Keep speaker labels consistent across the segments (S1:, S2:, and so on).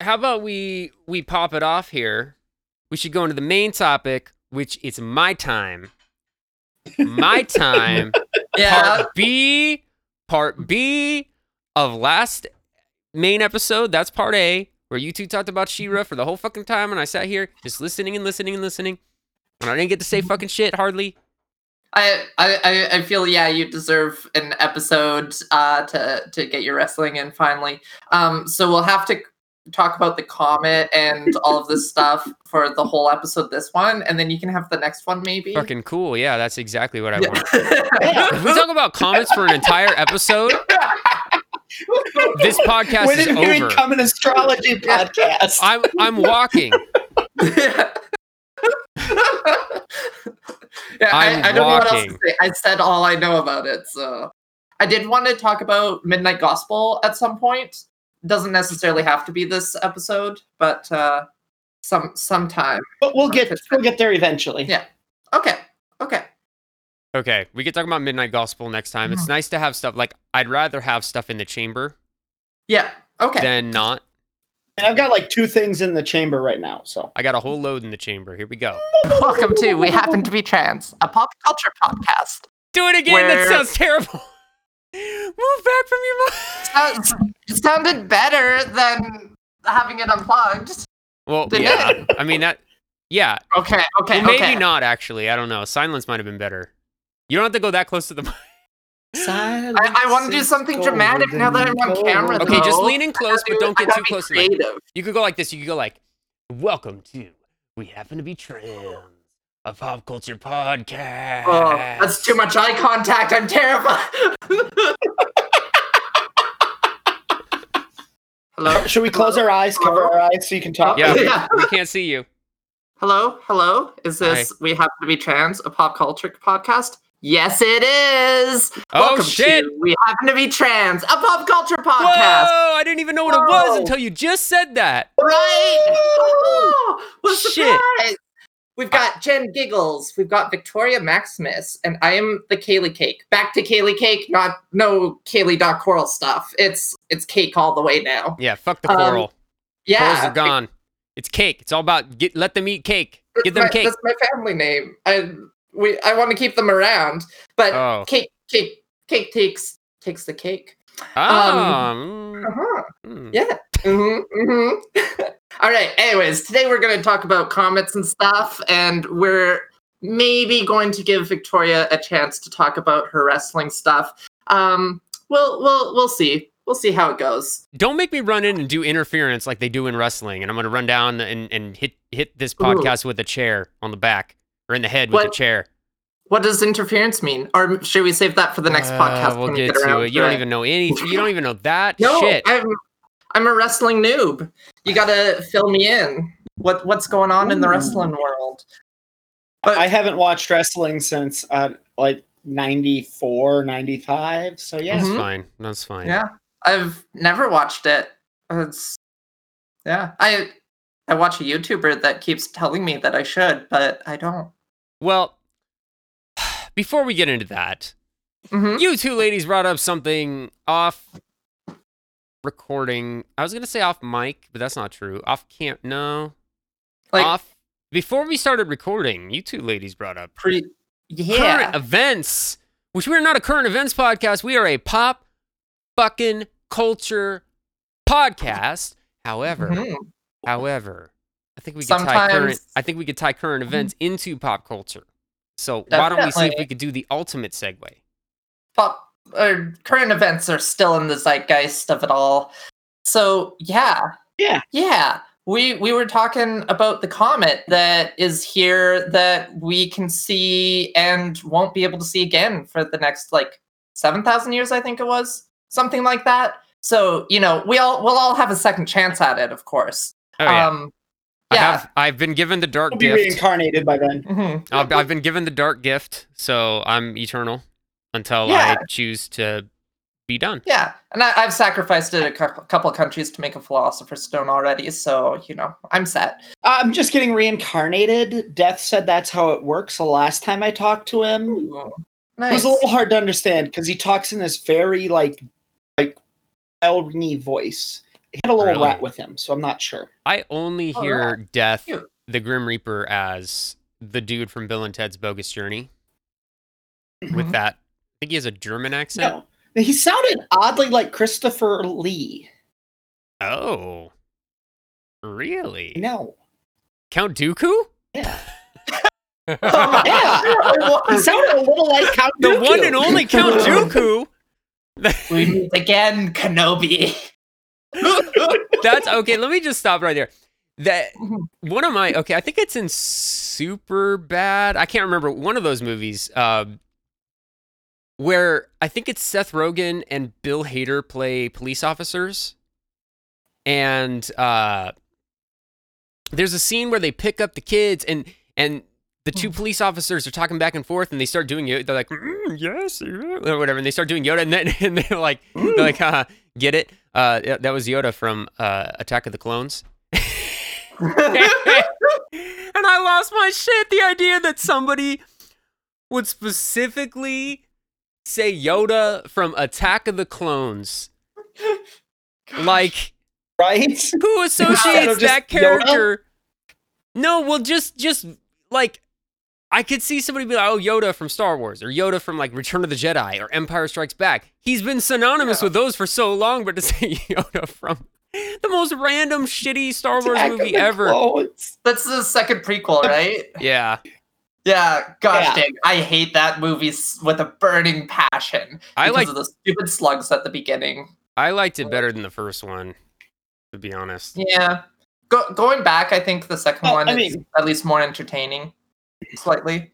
S1: how about we we pop it off here? We should go into the main topic, which is my time. My time.
S2: Yeah.
S1: Part B. Part B of last main episode. That's part A, where you two talked about Shira for the whole fucking time, and I sat here just listening and listening and listening, and I didn't get to say fucking shit hardly.
S2: I, I I- I feel yeah you deserve an episode uh to to get your wrestling in finally. Um so we'll have to talk about the comet and all of this stuff for the whole episode this one and then you can have the next one maybe.
S1: Fucking cool. Yeah, that's exactly what I
S2: Yeah.
S1: want. If we talk about comments for an entire episode, this podcast
S3: when
S1: is
S3: did we
S1: over.
S3: become an astrology podcast?
S1: I'm I'm walking.
S2: yeah,
S1: I'm
S2: I, I don't know what else to say. I said all I know about it, so I did want to talk about Midnight Gospel at some point. Doesn't necessarily have to be this episode, but uh some sometime.
S3: but we'll get we'll get there eventually.
S2: Yeah. Okay. Okay.
S1: Okay, we could talk about Midnight Gospel next time. It's nice to have stuff like I'd rather have stuff in the chamber
S2: Yeah. Okay.
S1: than not.
S3: And I've got like two things in the chamber right now. So
S1: I got a whole load in the chamber. Here we go.
S2: Welcome to We Happen to Be Trans, a pop culture podcast.
S1: Do it again.
S2: Where-
S1: That sounds terrible. Move back from your mic.
S2: Sounds- It sounded better than having it unplugged.
S1: Well,
S2: Didn't
S1: yeah.
S2: it?
S1: I mean that. Yeah,
S2: Okay. Okay.
S1: well, maybe
S2: okay.
S1: not actually. I don't know. Silence might have been better. You don't have to go that close to the mic.
S2: I, I want to do something dramatic now that I'm on camera.
S1: Okay, just
S2: though.
S1: lean in close, but don't get too close to the You could go like this. You could go like, "Welcome to We Happen to Be Trans, a pop culture podcast."
S2: Oh, that's too much eye contact. I'm terrified. Hello.
S3: Should we close our eyes, cover our eyes so you can talk?
S1: yeah, we-
S2: Yeah.
S1: we can't see you.
S2: Hello. Hello. Is this We Happen to Be Trans, a pop culture podcast? Yes, it is.
S1: Oh,
S2: Welcome
S1: shit.
S2: To we Happen to Be Trans, a pop culture
S1: Whoa!
S2: podcast.
S1: I didn't even know what it was until you just said that.
S2: Right? Oh, what a
S1: Shit.
S2: surprise. We've got Jen Giggles. We've got Victoria Maximus, and I am the Kaylee Cake. Back to Kaylee Cake, not no Kaylee dot Coral stuff. It's it's cake all the way now.
S1: Yeah, fuck the
S2: Um,
S1: coral. Corals
S2: Yeah,
S1: are gone. It's cake. It's all about get. Let them eat cake. Give them
S2: my,
S1: cake.
S2: That's my family name. I we I want to keep them around, but
S1: Oh.
S2: cake cake cake takes takes the cake.
S1: Ah, mm,
S2: Uh-huh.
S1: mm.
S2: Yeah. hmm hmm All right. Anyways, today we're going to talk about comets and stuff, and we're maybe going to give Victoria a chance to talk about her wrestling stuff. Um, we'll we'll we'll see. We'll see how it goes.
S1: Don't make me run in and do interference like they do in wrestling, and I'm gonna run down and, and hit hit this
S2: Ooh.
S1: podcast with a chair on the back or in the head with a chair.
S2: What does interference mean? Or should we save that for the next
S1: Uh,
S2: podcast?
S1: We'll
S2: we
S1: get to it. You don't
S2: it?
S1: even know any. You don't even know that
S2: No,
S1: shit.
S2: I'm I'm a wrestling noob. You got to fill me in. What what's going on in the wrestling world?
S3: But, I haven't watched wrestling since uh, like 94, 95. So yeah.
S1: That's
S2: Mhm.
S1: fine. That's fine.
S2: Yeah, I've never watched it. It's yeah. I I watch a YouTuber that keeps telling me that I should, but I don't.
S1: Well, before we get into that,
S2: hmm
S1: you two ladies brought up something off recording. I was gonna say off mic, but that's not true. Off camp, No,
S2: Like
S1: off. Before we started recording, you two ladies brought up
S2: pre.
S1: current events, which we are not a current events podcast. We are a pop fucking culture podcast. However,
S2: Mhm.
S1: however, I think we could tie current. I think we could tie current events into pop culture. So why don't we see if we could do the ultimate segue?
S2: Pop or current events are still in the zeitgeist of it all. So yeah,
S3: Yeah.
S2: yeah. We we were talking about the comet that is here that we can see and won't be able to see again for the next like seven thousand years, I think it was something like that. So you know, we all we'll all have a second chance at it, of course.
S1: Oh yeah,
S2: Um,
S1: I
S2: yeah.
S1: have. I've been given the dark
S3: We'll be
S1: gift.
S3: reincarnated by then.
S2: mhm.
S1: I've, I've been given the dark gift, so I'm eternal until
S2: Yeah.
S1: I choose to be done.
S2: Yeah, and I, I've sacrificed it a cou- couple countries to make a philosopher's stone already, so you know I'm set.
S3: I'm just getting reincarnated. Death said that's how it works the last time I talked to him.
S2: Ooh,
S3: It was a little hard to understand because he talks in this very like like elderly voice. He had a little
S1: Really?
S3: rat with him, so I'm not sure.
S1: I only
S2: Oh,
S1: hear Death,
S2: Cute.
S1: the Grim Reaper, as the dude from Bill and Ted's Bogus Journey with
S2: Mhm.
S1: that. I think he has a German accent.
S3: No, he sounded oddly like Christopher Lee.
S1: Oh, really?
S3: No,
S1: Count Dooku?
S3: yeah,
S2: Oh,
S3: yeah. he sounded a little like Count
S1: The
S3: Dooku.
S1: one and only Count Dooku.
S2: we meet again, Kenobi.
S1: That's okay. Let me just stop right there. That
S2: Mhm.
S1: one of my okay, I think it's in Superbad. I can't remember one of those movies. Um, where I think it's Seth Rogen and Bill Hader play police officers, and uh, there's a scene where they pick up the kids and and the two police officers are talking back and forth and they start doing it. They're like, "Mm, yes, yeah," or whatever, and they start doing Yoda, and then and they're like, they're like, haha, get it? Uh, that was Yoda from uh, Attack of the Clones. and I lost my shit. The idea that somebody would specifically say Yoda from Attack of the Clones, like
S3: right?
S1: who associates
S3: just
S1: that
S3: Yoda?
S1: character? No, well, just just like I could see somebody be like, "Oh, Yoda from Star Wars," or Yoda from like Return of the Jedi, or Empire Strikes Back. He's been synonymous
S2: Yeah.
S1: with those for so long, but to say Yoda from the most random shitty Star Wars
S3: Attack
S1: movie ever,
S3: Clones.
S2: That's the second prequel, right?
S1: yeah,
S2: Yeah, gosh
S3: Yeah.
S2: dang. I hate that movie with a burning passion.
S1: I
S2: because
S1: like
S2: of the stupid slugs at the beginning.
S1: I liked it better than the first one, to be honest.
S2: Yeah. Go- going back, I think the second
S3: Well,
S2: one
S3: I
S2: is
S3: mean-
S2: at least more entertaining. Slightly.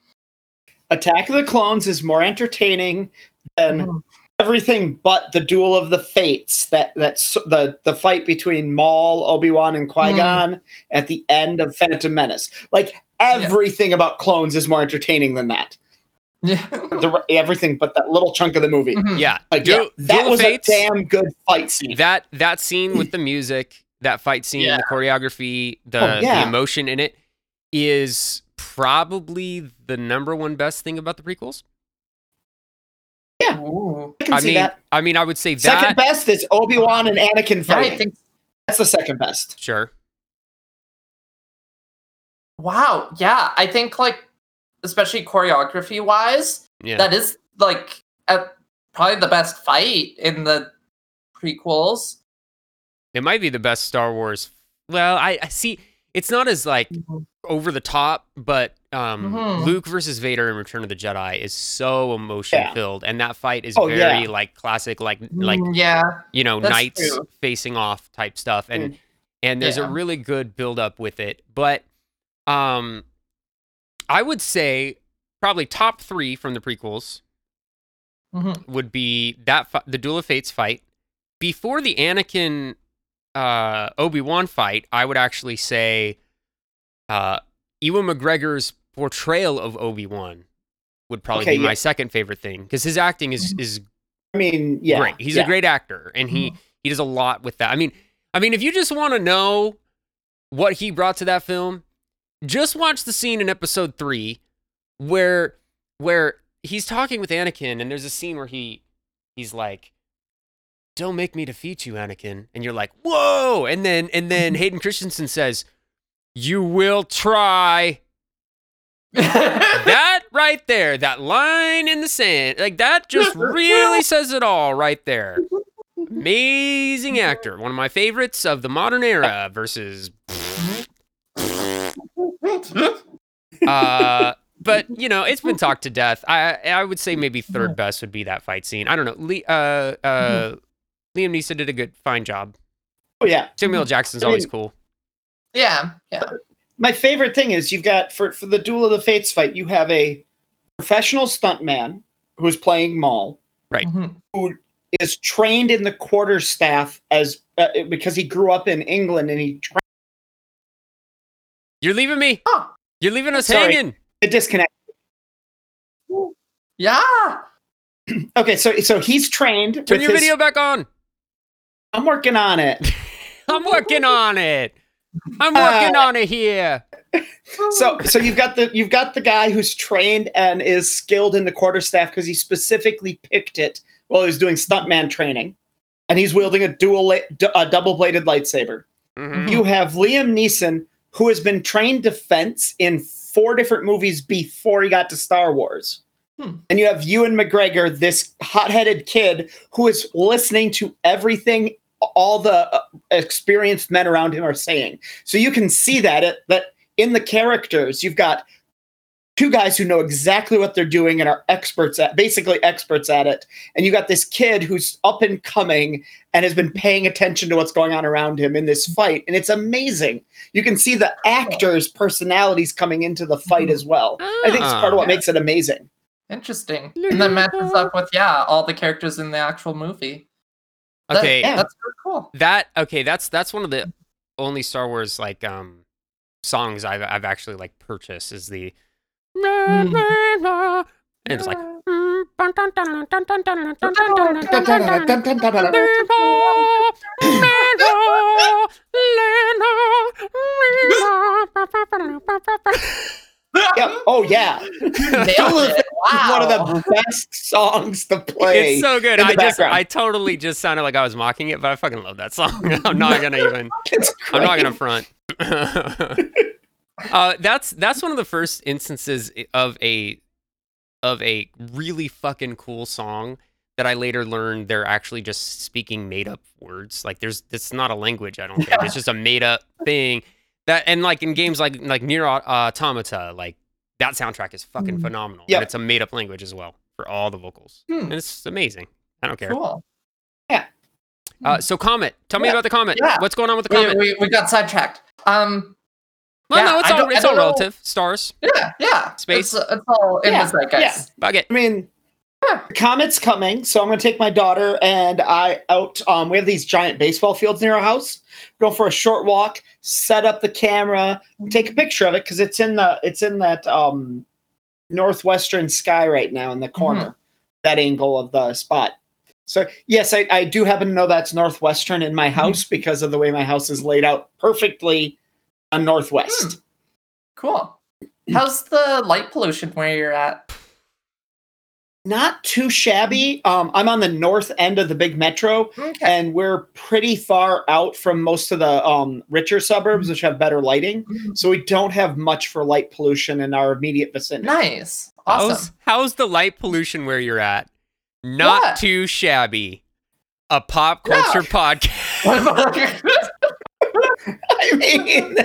S3: Attack of the Clones is more entertaining than
S2: Mhm.
S3: Everything but the Duel of the Fates. That that's the the fight between Maul, Obi Wan, and Qui Gon at the end of Phantom Menace. Like everything about clones is more entertaining than that.
S2: Yeah.
S3: The, everything but that little chunk of the movie.
S2: Mhm.
S1: Yeah,
S3: Like
S1: Duel-
S3: yeah, that
S1: Duel
S3: was
S1: Fates-
S3: a damn good fight scene.
S1: that that scene with the music, that fight scene,
S2: Yeah.
S1: the choreography, the
S3: Oh, yeah.
S1: the emotion in it is probably the number one best thing about the prequels.
S2: Ooh.
S3: I can
S1: I
S3: see
S1: mean,
S3: that.
S1: I mean, I would say
S3: Second best is Obi Wan and Anakin
S2: Yeah. I think
S3: That's the second best.
S1: Sure.
S2: wow. Yeah, I think like especially choreography wise,
S1: Yeah.
S2: that is like uh probably the best fight in the prequels.
S1: it might be the best Star Wars. Well, I, I see. It's not as like over the top, but um,
S2: Mhm.
S1: Luke versus Vader in Return of the Jedi is so emotion
S3: Yeah.
S1: filled, and that fight is
S3: Oh,
S1: very
S3: yeah.
S1: like classic, like like
S2: Mm, yeah.
S1: you know
S2: That's
S1: knights
S2: true.
S1: facing off type stuff, and
S3: Mm.
S1: and there's a really good build up with it. But um, I would say probably top three from the prequels
S2: Mhm.
S1: would be that fi- the Duel of Fates fight before the Anakin uh, Obi Wan fight. I would actually say uh, Ewan McGregor's portrayal of Obi Wan would probably
S3: Okay,
S1: be my second favorite thing because his acting is mm-hmm. is
S3: I mean, yeah.
S1: great. He's
S3: yeah.
S1: a great actor, and he mm-hmm. he does a lot with that. I mean, I mean, if you just want to know what he brought to that film, just watch the scene in Episode Three where where he's talking with Anakin, and there's a scene where he he's like. Don't make me defeat you, Anakin. And you're like, whoa! And then and then mm-hmm. Hayden Christensen says, You will try. that right there, that line in the sand, like that just really says it all right there. Amazing actor, one of my favorites of the modern era versus uh but you know, it's been talked to death. I I would say maybe third best would be that fight scene. I don't know. Lee, uh uh Liam Neeson did a good fine job.
S3: Oh yeah.
S1: Samuel. Jackson's always cool.
S2: Yeah. Yeah.
S3: My favorite thing is you've got for for the Duel of the Fates fight, you have a professional stuntman who's playing Maul,
S2: Mhm.
S3: Who is trained in the quarter staff as uh, because he grew up in England and he trained
S1: You're leaving me.
S2: Oh.
S1: You're leaving us
S3: Sorry.
S1: hanging.
S3: The disconnect.
S2: Yeah.
S3: Okay, so so he's trained.
S1: Turn your
S3: his-
S1: video back on.
S3: I'm working on it.
S1: I'm working on it. I'm
S3: Uh,
S1: working on it here.
S3: So so you've got the you've got the guy who's trained and is skilled in the quarterstaff because he specifically picked it while he was doing stuntman training. and he's wielding a dual a double bladed lightsaber.
S1: Mhm.
S3: You have Liam Neeson, who has been trained defense in four different movies before he got to Star Wars.
S2: Hmm.
S3: And you have Ewan McGregor, this hot headed kid who is listening to everything all the uh, experienced men around him are saying. So you can see that it, that in the characters, you've got two guys who know exactly what they're doing and are experts at basically experts at it. And you got this kid who's up and coming and has been paying attention to what's going on around him in this fight. And it's amazing. You can see the actors' personalities coming into the fight as well. I think it's part of what
S2: Ah.
S3: makes it amazing.
S2: Interesting. And that matches up with yeah, all the characters in the actual movie. That-
S1: Okay,
S3: yeah.
S2: that's very cool.
S1: that okay, that's that's one of the only Star Wars like um songs I've I've actually like purchased is the
S2: Hmm.
S1: and it's like
S3: Yep. Oh yeah.
S2: Nailed it. Wow.
S3: One of the best songs to play.
S1: It's so good. I just
S3: background.
S1: I totally just sounded like I was mocking it, but I fucking love that song. I'm not gonna even I'm not gonna front. uh, that's that's one of the first instances of a of a really fucking cool song that I later learned they're actually just speaking made up words. Like there's it's not a language. I don't think it's just a made up thing. That and like in games like like Nier Automata, like that soundtrack is fucking
S2: Mhm.
S1: phenomenal. Yeah, it's a made up language as well for all the vocals.
S2: Hmm.
S1: And it's amazing. I don't care.
S2: Cool. Yeah.
S1: Uh, so Comet, tell me
S2: Yeah.
S1: about the Comet.
S2: Yeah.
S1: What's going on with the
S2: We,
S1: Comet?
S2: we, we got sidetracked. Um.
S1: well,
S2: yeah,
S1: no, it's
S2: I
S1: all it's all
S2: don't know-
S1: relative. Stars,
S2: Yeah. Yeah.
S1: Space.
S2: It's, it's all in
S3: Yeah,
S2: the zeitgeist.
S1: bug it.
S3: I mean, Comet's coming, so I'm going to take my daughter and I out. Um, we have these giant baseball fields near our house. Go for a short walk, set up the camera, take a picture of it because it's in the it's in that um, northwestern sky right now in the corner, that angle of the spot. So yes, I, I do happen to know that's northwestern in my house because of the way my house is laid out perfectly on northwest.
S2: Cool. How's the light pollution where you're at?
S3: Not too shabby. Um, I'm on the north end of the big metro.
S2: Okay.
S3: and we're pretty far out from most of the um, richer suburbs, which have better lighting. So we don't have much for light pollution in our immediate vicinity.
S2: Nice.
S1: How's
S2: Awesome.
S1: how's the light pollution where you're at? Not
S2: What?
S1: too shabby. A pop
S2: Yeah.
S1: culture podcast.
S3: I mean,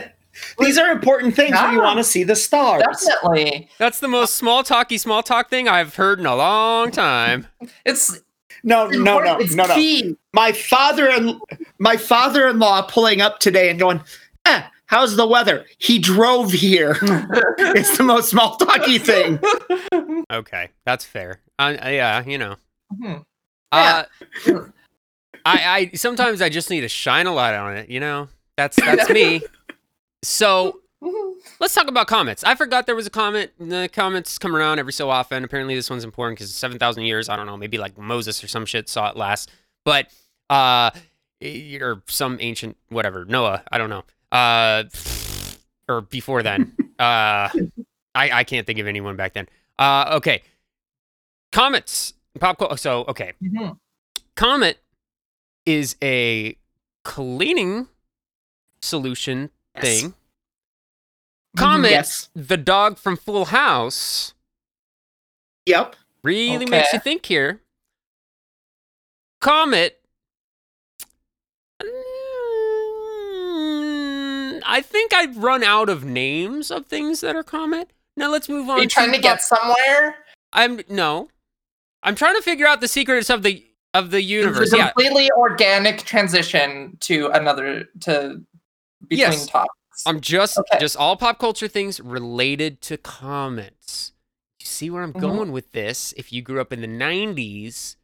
S3: these are important things when you want to see the stars.
S2: Definitely.
S1: That's the most small talky small talk thing I've heard in a long time.
S2: It's
S3: No, no, no.
S2: It's
S3: no, no.
S2: key.
S3: My father and my father-in-law pulling up today and going, eh, "How's the weather?" He drove here. it's the most small talky thing.
S1: Okay, that's fair. Uh, yeah, you know.
S2: Mhm.
S1: Uh, I I sometimes I just need to shine a light on it. You know, that's that's me. So let's talk about comments. I forgot there was a comment. The comments come around every so often. Apparently, this one's important because seven thousand years. I don't know. Maybe like Moses or some shit saw it last, but uh, or some ancient whatever Noah. I don't know. Uh, or before then. uh, I I can't think of anyone back then. Uh, okay. Comets. Pop. So okay.
S2: Mhm.
S1: Comet is a cleaning solution
S3: Yes.
S1: thing. Comet,
S3: Yes.
S1: the dog from Full House,
S3: Yep.
S1: really makes you think here. Comet. mm, I think I've run out of names of things that are Comet. Now let's move on.
S2: Are you trying to
S1: pop-
S2: get somewhere?
S1: I'm no. I'm trying to figure out the secrets of the of the
S2: It's
S1: universe.
S2: a
S1: Yeah,
S2: completely organic transition to another to between
S1: Yes.
S2: topics.
S1: I'm just
S2: Okay.
S1: just all pop culture things related to comets. You see where I'm
S2: Mhm.
S1: going with this? If you grew up in the 90s,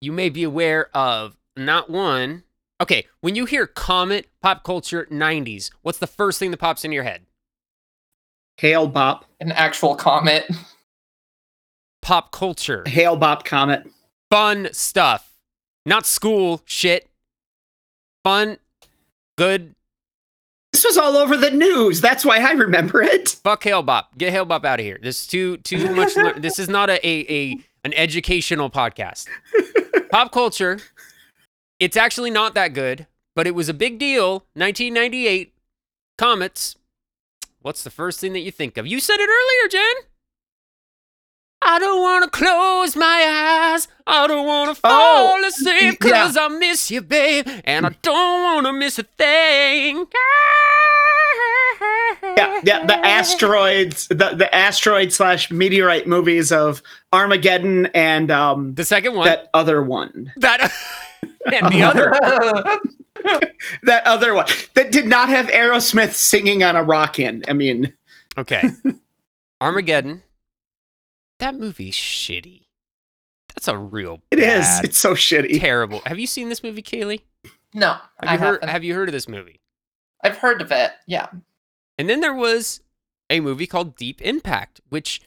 S1: you may be aware of not one. Okay, when you hear comet pop culture 90s, what's the first thing that pops in your head?
S3: Hale-Bopp.
S2: An actual comet.
S1: Pop culture.
S3: Hale-Bopp Comet.
S1: Fun stuff. Not school shit. Fun, good.
S3: This was all over the news. That's why I remember it.
S1: Fuck Hale-Bopp. Get Hale-Bopp out of here. This is too too much. lear- this is not a, a, a an educational podcast. Pop culture It's actually not that good, but it was a big deal. 1998 Comets. What's the first thing that you think of? You said it earlier, Jen. I don't want to close my eyes. I don't want to fall
S3: Oh,
S1: asleep
S3: yeah.
S1: because I miss you, babe. And I don't want to miss a thing.
S3: Yeah, yeah, the asteroids, the, the asteroid slash meteorite movies of Armageddon and um
S1: The second one.
S3: that other one.
S1: that and the other.
S3: That other one that did not have Aerosmith singing on a rock in. I mean,
S1: Okay. Armageddon. That movie's shitty. That's a real
S3: it is.
S1: bad,
S3: It's so shitty.
S1: terrible. Have you seen this movie, Kaylee?
S2: no,
S1: Have
S2: I
S1: you heard
S2: haven't.
S1: have you heard of this movie?
S2: I've heard of it. Yeah.
S1: And then there was a movie called Deep Impact, which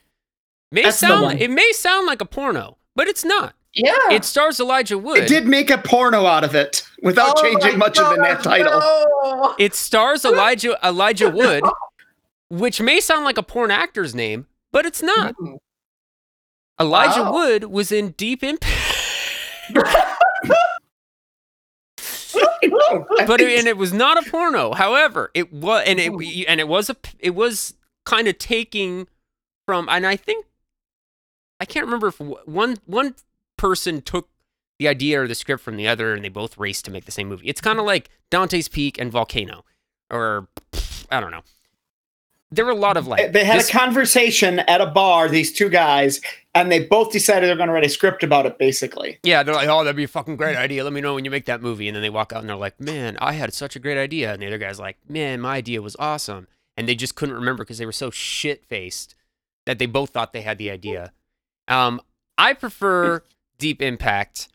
S1: may
S3: That's
S1: sound
S3: one.
S1: it may sound like a porno, but it's not.
S2: Yeah.
S1: It stars Elijah Wood.
S3: It did make a porno out of it without
S2: Oh
S3: changing
S2: my
S3: much of the net title.
S2: no.
S1: It stars Elijah Elijah Wood, which may sound like a porn actor's name, but it's not.
S2: Mm.
S1: Elijah
S2: Wow.
S1: Wood was in Deep Impact. but it, and it was not a porno. However, it was, and it and it was a, it was kind of taking from, and I think I can't remember if one one person took the idea or the script from the other, and they both raced to make the same movie. It's kind of like Dante's Peak and Volcano, or I don't know. There were a lot of like
S3: they had
S1: this-
S3: a conversation at a bar, these two guys, and they both decided they're going to write a script about it, basically.
S1: Yeah, they're like, oh, that'd be a fucking great idea. Let me know when you make that movie. And then they walk out and they're like, man, I had such a great idea. And the other guy's like, man, my idea was awesome. And they just couldn't remember because they were so shit faced that they both thought they had the idea. Um, I prefer Deep Impact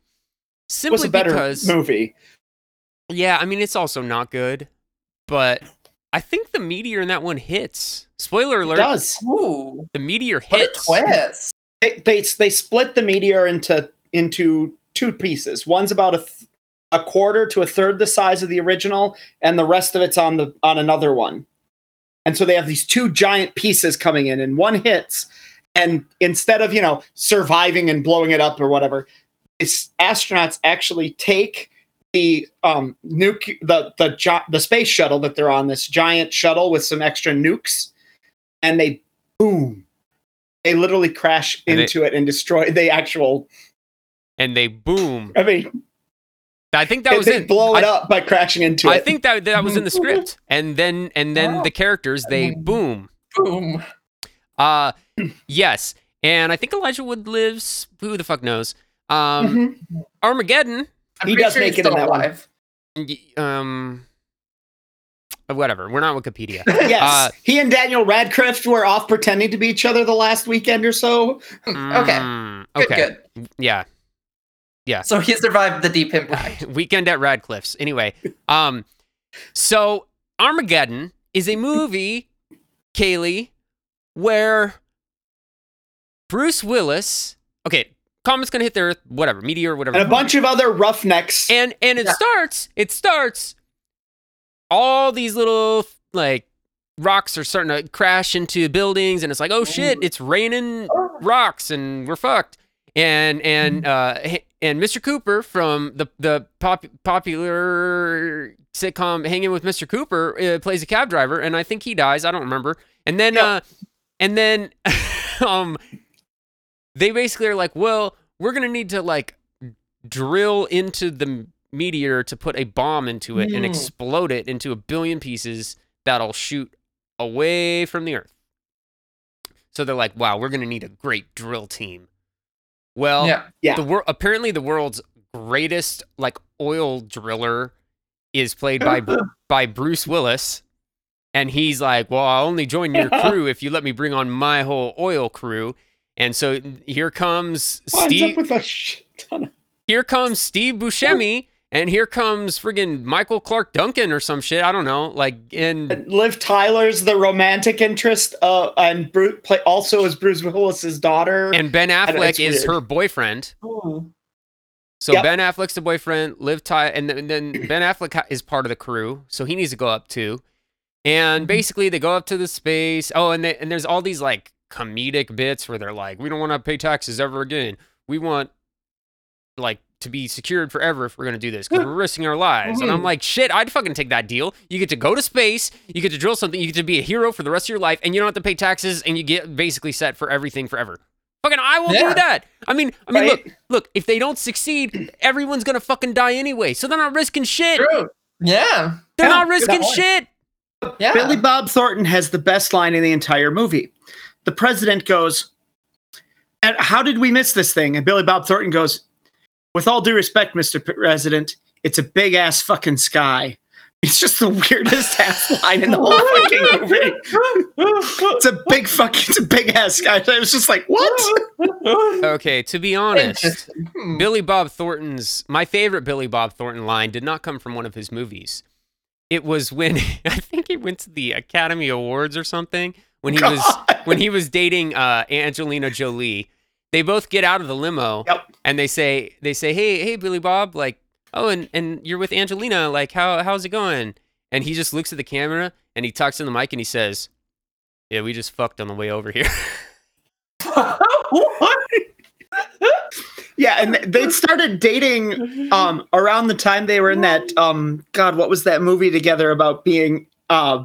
S1: simply because,
S3: movie.
S1: yeah, I mean, it's also not good, but I think the meteor in that one hits. Spoiler
S3: It
S1: alert:
S3: does.
S2: Ooh.
S1: the meteor
S2: What a
S1: hits.
S2: twist.
S3: They, they they split the meteor into into two pieces. One's about a th- a quarter to a third the size of the original, and the rest of it's on the on another one. And so they have these two giant pieces coming in, and one hits, and instead of you know surviving and blowing it up or whatever, it's astronauts actually take the um nuke the the the space shuttle that they're on this giant shuttle with some extra nukes, and they boom, they literally crash
S1: And
S3: into it and destroy the actual.
S1: And they boom.
S3: I mean,
S1: I think that was
S3: they
S1: it.
S3: blow it
S1: I-
S3: up by crashing into
S1: I
S3: it.
S1: I think that that was in the script, and then and then
S2: Wow.
S1: the characters they boom.
S2: Boom.
S1: Uh, yes, and I think Elijah Wood lives. Who the fuck knows? Um,
S3: Mhm.
S1: Armageddon.
S2: I'm
S3: He does
S2: sure
S3: make
S2: he's
S3: it in that one.
S2: alive.
S1: y- Um, whatever. We're not Wikipedia.
S3: yes,
S1: Uh,
S3: he and Daniel Radcliffe were off pretending to be each other the last weekend or so.
S2: Okay.
S1: Mm,
S2: Good,
S1: okay.
S2: good.
S1: Yeah. Yeah.
S2: So he survived the deep impact.
S1: Weekend at Radcliffe's. Anyway, um, so Armageddon is a movie, Kaylee, where Bruce Willis. Okay, comet's gonna hit the Earth. Whatever, meteor, whatever.
S3: And a bunch of other roughnecks.
S1: and and it
S2: Yeah.
S1: starts. It starts. All these little like rocks are starting to crash into buildings, and it's like, oh shit, it's raining rocks, and we're fucked. And and uh and Mr. Cooper from the the pop, popular sitcom Hanging with Mr. Cooper uh, plays a cab driver, and I think he dies. I don't remember. And then
S3: Yep.
S1: uh, and then um, they basically are like, well, we're gonna need to like drill into the meteor to put a bomb into it and
S2: Mm.
S1: explode it into a billion pieces that'll shoot away from the earth. So they're like, wow, we're going to need a great drill team. Well,
S2: yeah.
S3: Yeah.
S1: the wor- apparently the world's greatest like oil driller is played by by Bruce Willis and he's like, "Well, I'll only join your crew if you let me bring on my whole oil crew." And so here comes
S3: Winds
S1: Steve
S3: up with a shit ton of-
S1: here comes Steve Buscemi, and here comes friggin' Michael Clarke Duncan or some shit. I don't know. Like, and
S3: Liv Tyler's the romantic interest, uh, and Bruce play also is Bruce Willis's daughter.
S1: and Ben Affleck
S3: it's
S1: is her boyfriend.
S2: Ooh.
S1: So
S3: Yep.
S1: Ben Affleck's the boyfriend. Liv Ty, and then, and then Ben Affleck is part of the crew, so he needs to go up too. And
S2: Mhm.
S1: basically, they go up to the space. Oh, and they, and there's all these like comedic bits where they're like, "We don't want to pay taxes ever again. We want like to be secured forever if we're gonna do this because we're risking our lives. And I'm mm-hmm. like, shit, I'd fucking take that deal. You get to go to space, you get to drill something, you get to be a hero for the rest of your life, and you don't have to pay taxes, and you get basically set for everything forever. Fucking, I will
S2: Yeah.
S1: do that. I mean, I mean,
S3: Right.
S1: look, look. If they don't succeed, everyone's gonna fucking die anyway. So they're not risking shit.
S2: True. Yeah.
S1: They're
S3: Yeah,
S1: not risking shit.
S2: Yeah.
S3: Billy Bob Thornton has the best line in the entire movie. The president goes, and how did we miss this thing? And Billy Bob Thornton goes, with all due respect, Mr. President, it's a big ass fucking sky. It's just the weirdest ass line in the whole fucking movie. It's a big fucking, it's a big ass sky. I was just like, what?
S1: Okay, to be honest,
S2: Hmm.
S1: Billy Bob Thornton's my favorite Billy Bob Thornton line did not come from one of his movies. It was when I think he went to the Academy Awards or something when he was when he was dating uh, Angelina Jolie. They both get out of the limo
S3: Yep.
S1: and they say they say, "Hey, hey, Billy Bob, like, oh, and and you're with Angelina, like, how how's it going?" And he just looks at the camera and he talks in the mic and he says, "Yeah, we just fucked on the way over here."
S2: what?
S3: Yeah, and they started dating um around the time they were in that um God, what was that movie together about being uh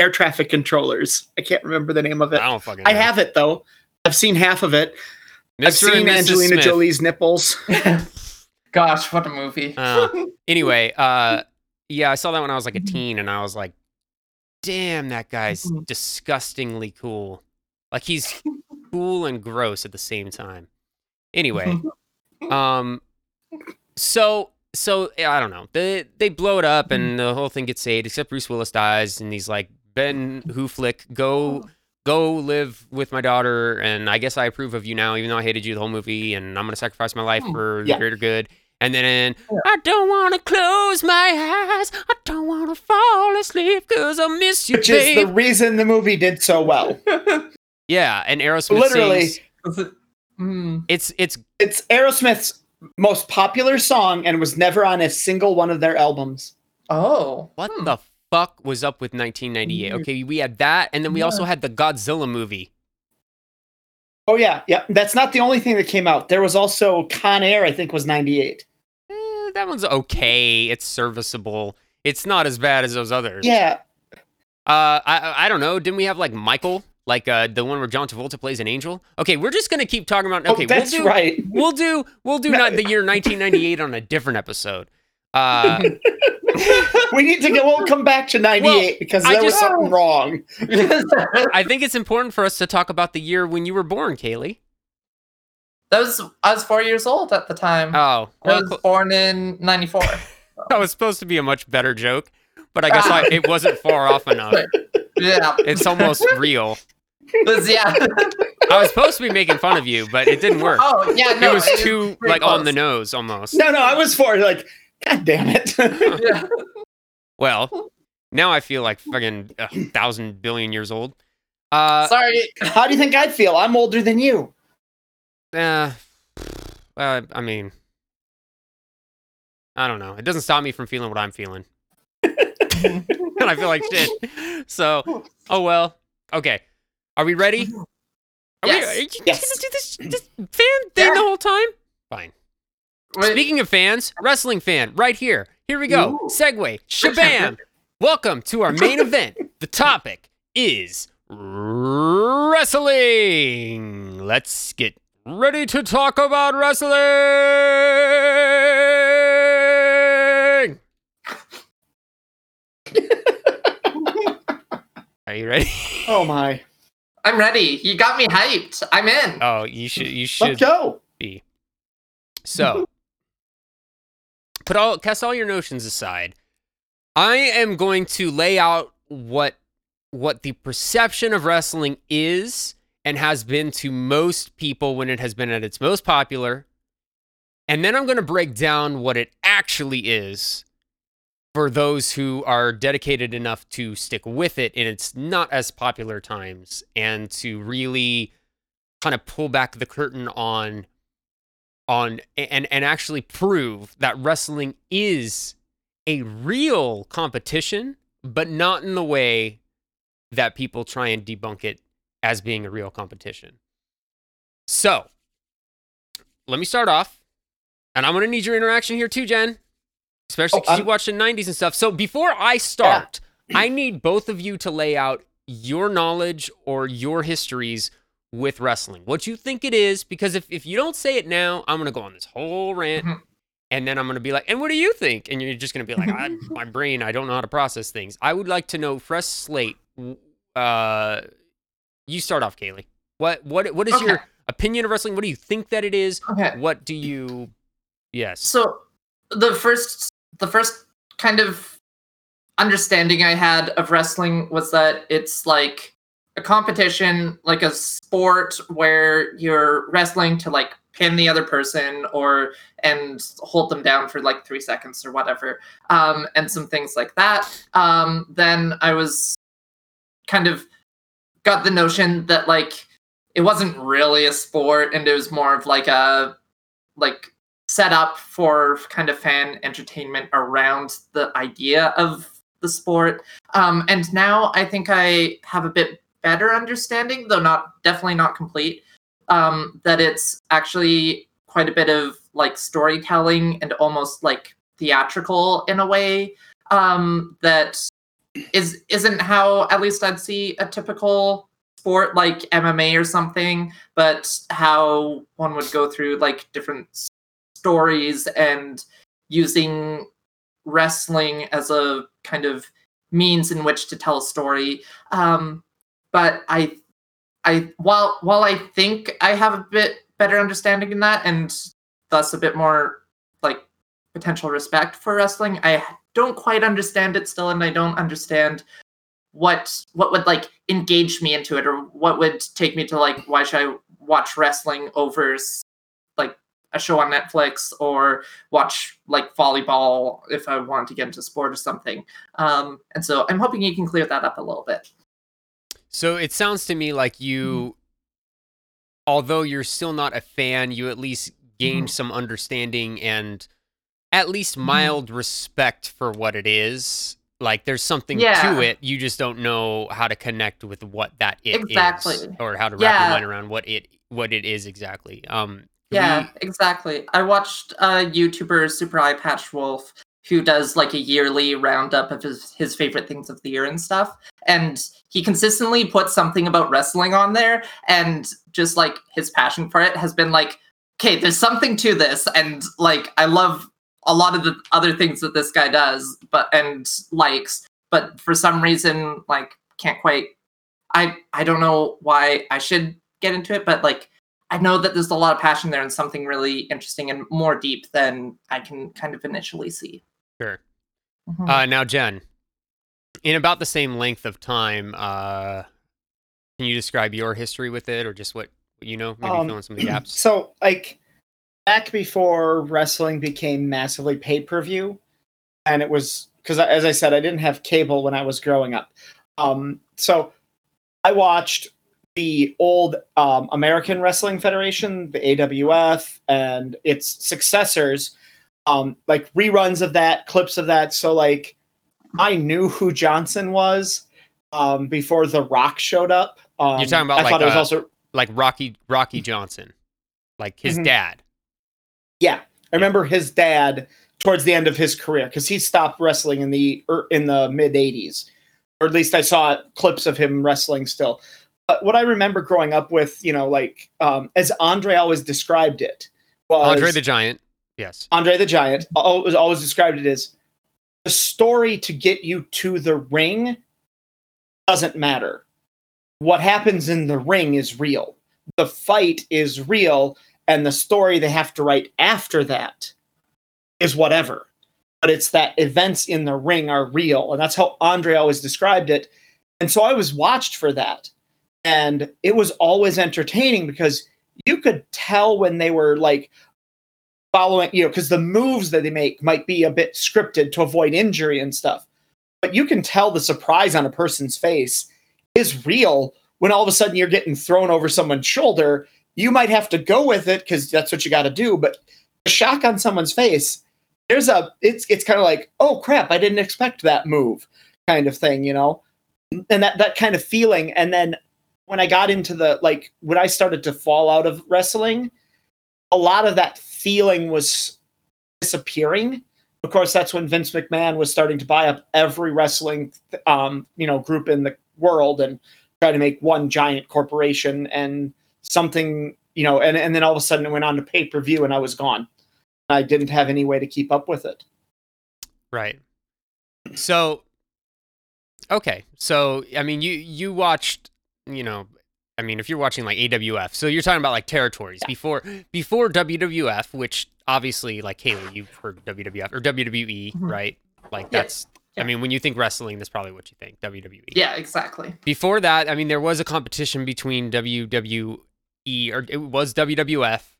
S3: air traffic controllers? I can't remember the name of it.
S1: I don't fucking.
S3: I
S1: know.
S3: have it though. I've seen half of it. I've seen Angelina
S1: Smith.
S3: Jolie's nipples.
S2: Gosh, what a movie.
S1: Uh, Anyway, uh, yeah, I saw that when I was like a teen, and I was like, "Damn, that guy's
S2: Mhm.
S1: disgustingly cool. Like he's cool and gross at the same time." Anyway, um, so so I don't know. They they blow it up, and the whole thing gets saved, except Bruce Willis dies, and he's like, "Ben Hooflick, go." Go live with my daughter, and I guess I approve of you now, even though I hated you the whole movie, and I'm gonna sacrifice my life
S2: Hmm.
S1: for
S3: Yeah.
S1: the greater good. And then I don't want to close my eyes. I don't want to fall asleep because I miss you,
S3: Which is the reason the movie did so well.
S1: yeah, and Aerosmith
S3: Literally,
S1: sings.
S2: Was it- Hmm.
S1: It's it's
S3: it's Aerosmith's most popular song and was never on a single one of their albums.
S2: Oh.
S1: what
S2: Hmm.
S1: the fuck was up with 1998? Okay, we had that, and then we also had the Godzilla movie.
S3: Oh yeah, yeah. That's not the only thing that came out. There was also Con Air, I think was 98.
S1: Eh, that one's okay. It's serviceable. It's not as bad as those others.
S3: Yeah.
S1: Uh, I I- I don't know. Didn't we have like Michael, like uh the one where John Travolta plays an angel? Okay, we're just gonna keep talking about. Okay,
S3: oh, that's
S1: we'll do,
S3: right.
S1: We'll do we'll do
S3: No.
S1: not the year 1998 on a different episode. Uh,
S3: We need to go. We'll come back to 98 because
S1: I
S3: there was something wrong.
S1: I think it's important for us to talk about the year when you were born, Kaylee.
S2: that was I was four years old at the time.
S1: Oh,
S2: I
S1: well,
S2: was born in '94.
S1: that was supposed to be a much better joke, but I guess I, it wasn't far off enough.
S2: yeah,
S1: It's almost real.
S2: Was- yeah.
S1: I was supposed to be making fun of you, but it didn't work.
S2: oh yeah, no,
S1: it was too
S2: pretty
S1: like on the nose almost.
S3: No, no, I was for like, God damn it.
S2: Yeah.
S1: Well, now I feel like fucking a thousand billion years old. Uh,
S2: Sorry.
S3: How do you think I'd feel? I'm older than you.
S1: Uh, uh, I mean, I don't know. It doesn't stop me from feeling what I'm feeling. and I feel like shit. So, oh well. Okay. Are we ready? Are
S2: Yes.
S1: we, are you
S3: Yes.
S1: gonna do this, this fan thing
S2: Yeah.
S1: the whole time? Fine.
S2: Wait,
S1: Speaking of fans, wrestling fan, right here. Here we go.
S2: Ooh.
S1: Segue. Shabam. Welcome to our main event. The topic is wrestling. Let's get ready to talk about wrestling. Are you ready?
S3: Oh my.
S2: I'm ready. You got me hyped. I'm in.
S1: Oh, you should. You should
S3: Let's
S1: should
S3: go.
S1: be. So, put all cast all your notions aside. I am going to lay out what what the perception of wrestling is and has been to most people when it has been at its most popular. And then I'm going to break down what it actually is for those who are dedicated enough to stick with it in its not as popular times and to really kind of pull back the curtain on on and and actually prove that wrestling is a real competition but not in the way that people try and debunk it as being a real competition. So, let me start off and I'm gonna need your interaction here too, Jen. Especially
S3: Oh,
S1: because you um,
S3: I'm-
S1: watched the '90s and stuff. So before I start, I need both of you to lay out your knowledge or your histories with wrestling. What you think it is, because if, if you don't say it now, I'm gonna go on this whole rant,
S2: Mhm.
S1: and then I'm gonna be like, "And what do you think?" And you're just gonna be like, I, "My brain, I don't know how to process things." I would like to know, fresh slate. Uh, you start off, Kaylee. What what what is
S2: Okay.
S1: your opinion of wrestling? What do you think that it is?
S2: Okay.
S1: What do you? Yes.
S2: So the first the first kind of understanding I had of wrestling was that it's like a competition, like a sport where you're wrestling to like pin the other person or and hold them down for like three seconds or whatever. Um, and some things like that. Um, then I was kind of got the notion that like it wasn't really a sport and it was more of like a like set up for kind of fan entertainment around the idea of the sport. Um, and now I think I have a bit better understanding, though not definitely not complete, um, that it's actually quite a bit of like storytelling and almost like theatrical in a way um, that is isn't how at least I'd see a typical sport like MMA or something, but how one would go through like different stories and using wrestling as a kind of means in which to tell a story. Um, but I, I while while I think I have a bit better understanding in that, and thus a bit more like potential respect for wrestling, I don't quite understand it still, and I don't understand what what would like engage me into it or what would take me to like why should I watch wrestling over like a show on Netflix or watch like volleyball if I want to get into sport or something. Um, and so I'm hoping you can clear that up a little bit.
S1: So it sounds to me like you,
S2: Mm-hmm.
S1: although you're still not a fan, you at least gained
S2: Mhm.
S1: some understanding and at least
S2: Mm-hmm.
S1: mild respect for what it is. Like there's something
S2: Yeah.
S1: to it. You just don't know how to connect with what that it is,
S2: Exactly.
S1: or how to wrap
S2: Yeah.
S1: your mind around what it what it is exactly. Um,
S2: Yeah,
S1: we-
S2: exactly. I watched a YouTuber, Super Eyepatch Wolf, who does like a yearly roundup of his, his favorite things of the year and stuff. And he consistently puts something about wrestling on there. And just like his passion for it has been like, okay, there's something to this. And like, I love a lot of the other things that this guy does, but and likes, but for some reason, like, can't quite. I I don't know why I should get into it, but like I know that there's a lot of passion there and something really interesting and more deep than I can kind of initially see.
S1: Sure.
S2: Mhm.
S1: Uh, now, Jen, in about the same length of time, uh, can you describe your history with it, or just what you know? Maybe
S3: Um,
S1: fill in some of the gaps.
S3: So, like, back before wrestling became massively pay per view, and it was because, as I said, I didn't have cable when I was growing up. Um, so I watched the old um, American Wrestling Federation, the AWF, and its successors, um, like reruns of that, clips of that. So, like, I knew who Johnson was um, before The Rock showed up. Um,
S1: You're talking about,
S3: I
S1: like,
S3: thought it was
S1: uh,
S3: also
S1: Like Rocky Rocky Johnson, like his
S3: Mhm.
S1: dad.
S3: Yeah, I remember his dad towards the end of his career because he stopped wrestling in the er, in the mid '80s, or at least I saw clips of him wrestling still. But what I remember growing up with, you know, like um, as Andre always described it, was
S1: Andre the Giant. Yes.
S3: Andre the Giant always described it as the story to get you to the ring doesn't matter. What happens in the ring is real. The fight is real, and the story they have to write after that is whatever. But it's that events in the ring are real, and that's how Andre always described it. And so I was watched for that, and it was always entertaining because you could tell when they were like following, you know, because the moves that they make might be a bit scripted to avoid injury and stuff. But you can tell the surprise on a person's face is real when all of a sudden you're getting thrown over someone's shoulder. You might have to go with it because that's what you got to do. But the shock on someone's face, there's a it's it's kind of like, oh crap, I didn't expect that move, kind of thing, you know, and that that kind of feeling. And then when I got into the like when I started to fall out of wrestling, a lot of that feeling was disappearing. Of course, that's when Vince McMahon was starting to buy up every wrestling, um, you know, group in the world and try to make one giant corporation and something, you know, and, and then all of a sudden it went on to pay per view and I was gone. I didn't have any way to keep up with it.
S1: Right. So, okay. So, I mean, you you watched, you know, I mean, if you're watching like AWF, so you're talking about like territories
S3: Yeah.
S1: before before WWF, which obviously like Haley, you've heard WWF or WWE,
S2: Mhm.
S1: right? Like
S2: Yeah.
S1: that's.
S2: Yeah.
S1: I mean, when you think wrestling, that's probably what you think. WWE.
S2: Yeah, exactly.
S1: Before that, I mean, there was a competition between WWE or it was WWF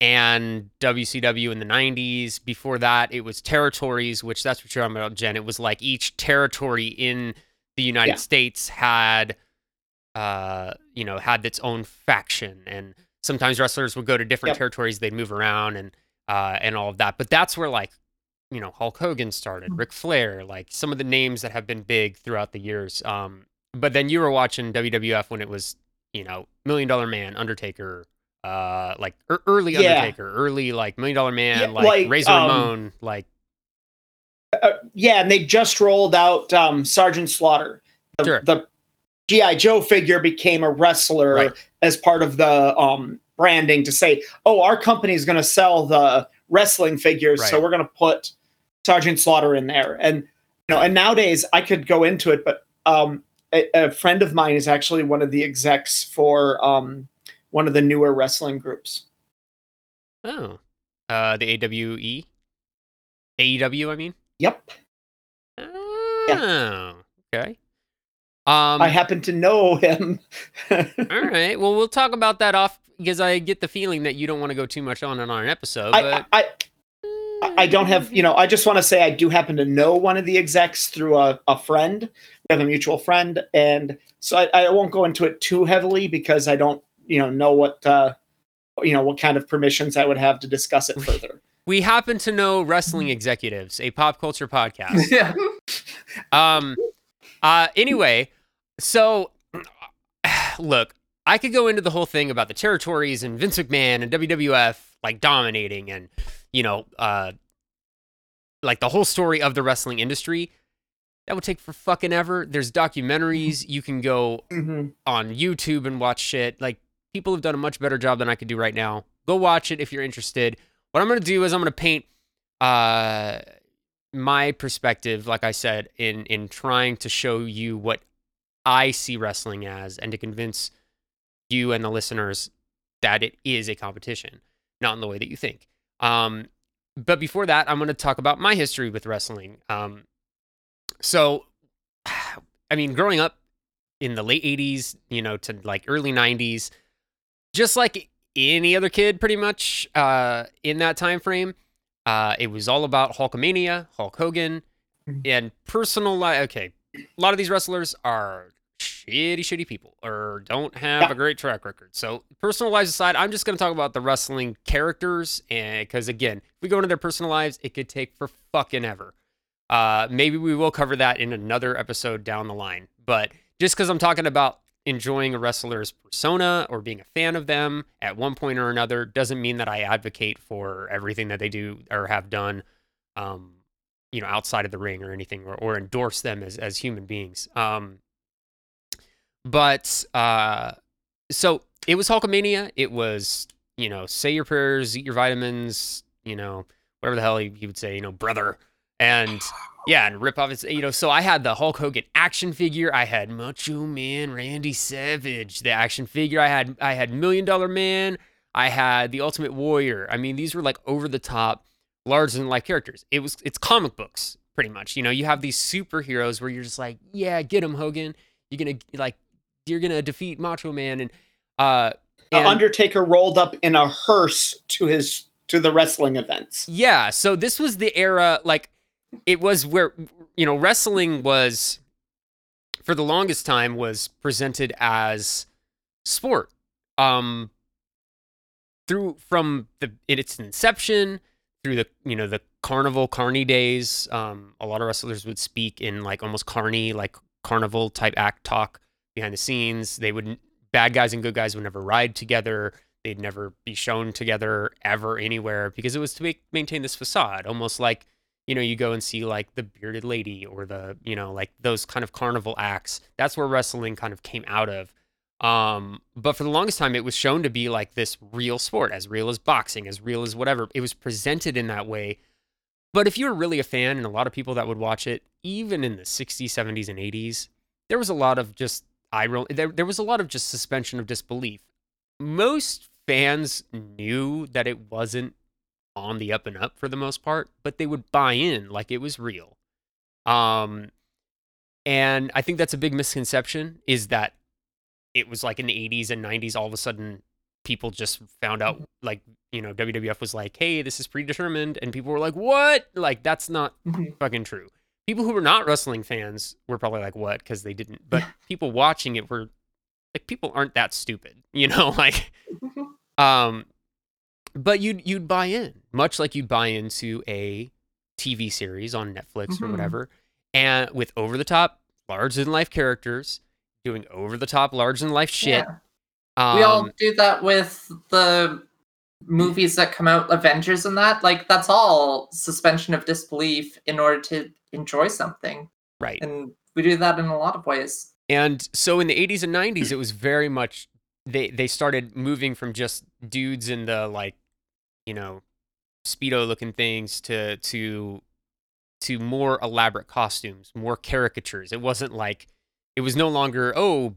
S1: and WCW in the 90s. Before that, it was territories, which that's what you're talking about, Jen. It was like each territory in the United
S3: Yeah.
S1: States had, uh, you know, had its own faction, and sometimes wrestlers would go to different
S3: Yep.
S1: territories. They'd move around and uh, and all of that. But that's where like, you know, Hulk Hogan started,
S2: Mhm.
S1: Ric Flair, like some of the names that have been big throughout the years. Um, but then you were watching WWF when it was, you know, Million Dollar Man, Undertaker, uh, like ear- early
S3: Yeah.
S1: Undertaker, early like Million Dollar Man,
S3: Yeah,
S1: like,
S3: like,
S1: Razor
S3: um,
S1: Ramon, like
S3: Uh, yeah, and they just rolled out um, Sergeant Slaughter. The,
S1: Sure.
S3: the GI Joe figure became a wrestler
S1: Right.
S3: as part of the um, branding to say, "Oh, our company is going to sell the wrestling figures, so we're going to put Sergeant Slaughter in there." And you know, and nowadays I could go into it, but um, a, a friend of mine is actually one of the execs for um, one of the newer wrestling groups.
S1: oh, uh, the AWE, AEW, I mean.
S3: Yep,
S1: Oh, okay. Um,
S3: I happen to know him.
S1: all right. Well, we'll talk about that off because I get the feeling that you don't want to go too much on and on an episode.
S3: I,
S1: But
S3: I, I- I don't have, you know, I just want to say I do happen to know one of the execs through a, a friend. We have a mutual friend. And so I, I won't go into it too heavily because I don't, you know, know what, uh, you know, what kind of permissions I would have to discuss it further.
S1: we happen to know wrestling executives, a pop culture podcast.
S2: yeah.
S1: Um. Uh. Anyway, so look, I could go into the whole thing about the territories and Vince McMahon and WWF like dominating and you know uh like the whole story of the wrestling industry. That would take for fucking ever. There's documentaries you can go
S3: Mm-hmm.
S1: on YouTube and watch shit. Like people have done a much better job than I could do right now. Go watch it if you're interested. What I'm gonna do is I'm gonna paint uh my perspective, like I said, in in trying to show you what I see wrestling as and to convince you and the listeners that it is a competition, not in the way that you think. Um but before that, I'm gonna talk about my history with wrestling. Um so I mean, growing up in the late 80s, you know, to like early 90s, just like any other kid pretty much uh, in that time frame, uh, it was all about Hulkamania, Hulk Hogan,
S3: Mhm.
S1: and personal life. Okay, a lot of these wrestlers are shitty, shitty people or don't have
S3: Yeah.
S1: a great track record. So, personal lives aside, I'm just going to talk about the wrestling characters. And because again, if we go into their personal lives, it could take for fucking ever. Uh, maybe we will cover that in another episode down the line. But just because I'm talking about enjoying a wrestler's persona or being a fan of them at one point or another doesn't mean that I advocate for everything that they do or have done, um, you know, outside of the ring or anything, or, or endorse them as as human beings. Um, but uh, so it was Hulkamania. It was you know, say your prayers, eat your vitamins, you know, whatever the hell he, he would say, you know, brother, and yeah, and rip off his, you know. So I had the Hulk Hogan action figure. I had Macho Man Randy Savage, the action figure. I had I had Million Dollar Man. I had the Ultimate Warrior. I mean, these were like over the top, larger than life characters. It was it's comic books pretty much. You know, you have these superheroes where you're just like, yeah, get him, Hogan. You're gonna like, you're gonna defeat Macho Man, and uh,
S3: The
S1: and-
S3: Undertaker rolled up in a hearse to his to the wrestling events.
S1: Yeah, so this was the era like it was where you know wrestling was for the longest time was presented as sport. Um through from the its inception through the you know the carnival carny days um a lot of wrestlers would speak in like almost carny like carnival type act talk behind the scenes they wouldn't bad guys and good guys would never ride together they'd never be shown together ever anywhere because it was to make, maintain this facade, almost like you know you go and see like the bearded lady or the you know like those kind of carnival acts. That's where wrestling kind of came out of. Um, but for the longest time, it was shown to be like this real sport, as real as boxing, as real as whatever. It was presented in that way. But if you were really a fan, and a lot of people that would watch it, even in the 60s, 70s, and 80s, there was a lot of just eye roll. There, there was a lot of just suspension of disbelief. Most fans knew that it wasn't on the up and up for the most part, but they would buy in like it was real. Um, and I think that's a big misconception is that it was like in the 80s and 90s, all of a sudden people just found out like, you know, WWF was like, hey, this is predetermined. And people were like, what? Like, that's not
S2: Mhm.
S1: fucking true. People who were not wrestling fans were probably like, what? Because they didn't. But people watching it were like, people aren't that stupid, you know? Like, um, but you'd you'd buy in, much like you'd buy into a TV series on Netflix or
S2: Mhm.
S1: whatever, and with over the top, larger than life characters doing over the top, larger than life shit.
S2: Yeah.
S1: Um,
S2: we all do that with the movies that come out, Avengers and that. Like that's all suspension of disbelief in order to enjoy something,
S1: right.
S2: and we do that in a lot of ways.
S1: And so in the 80s and 90s, it was very much they they started moving from just dudes in the like, you know, speedo looking things to to to more elaborate costumes, more caricatures. It wasn't like it was no longer oh,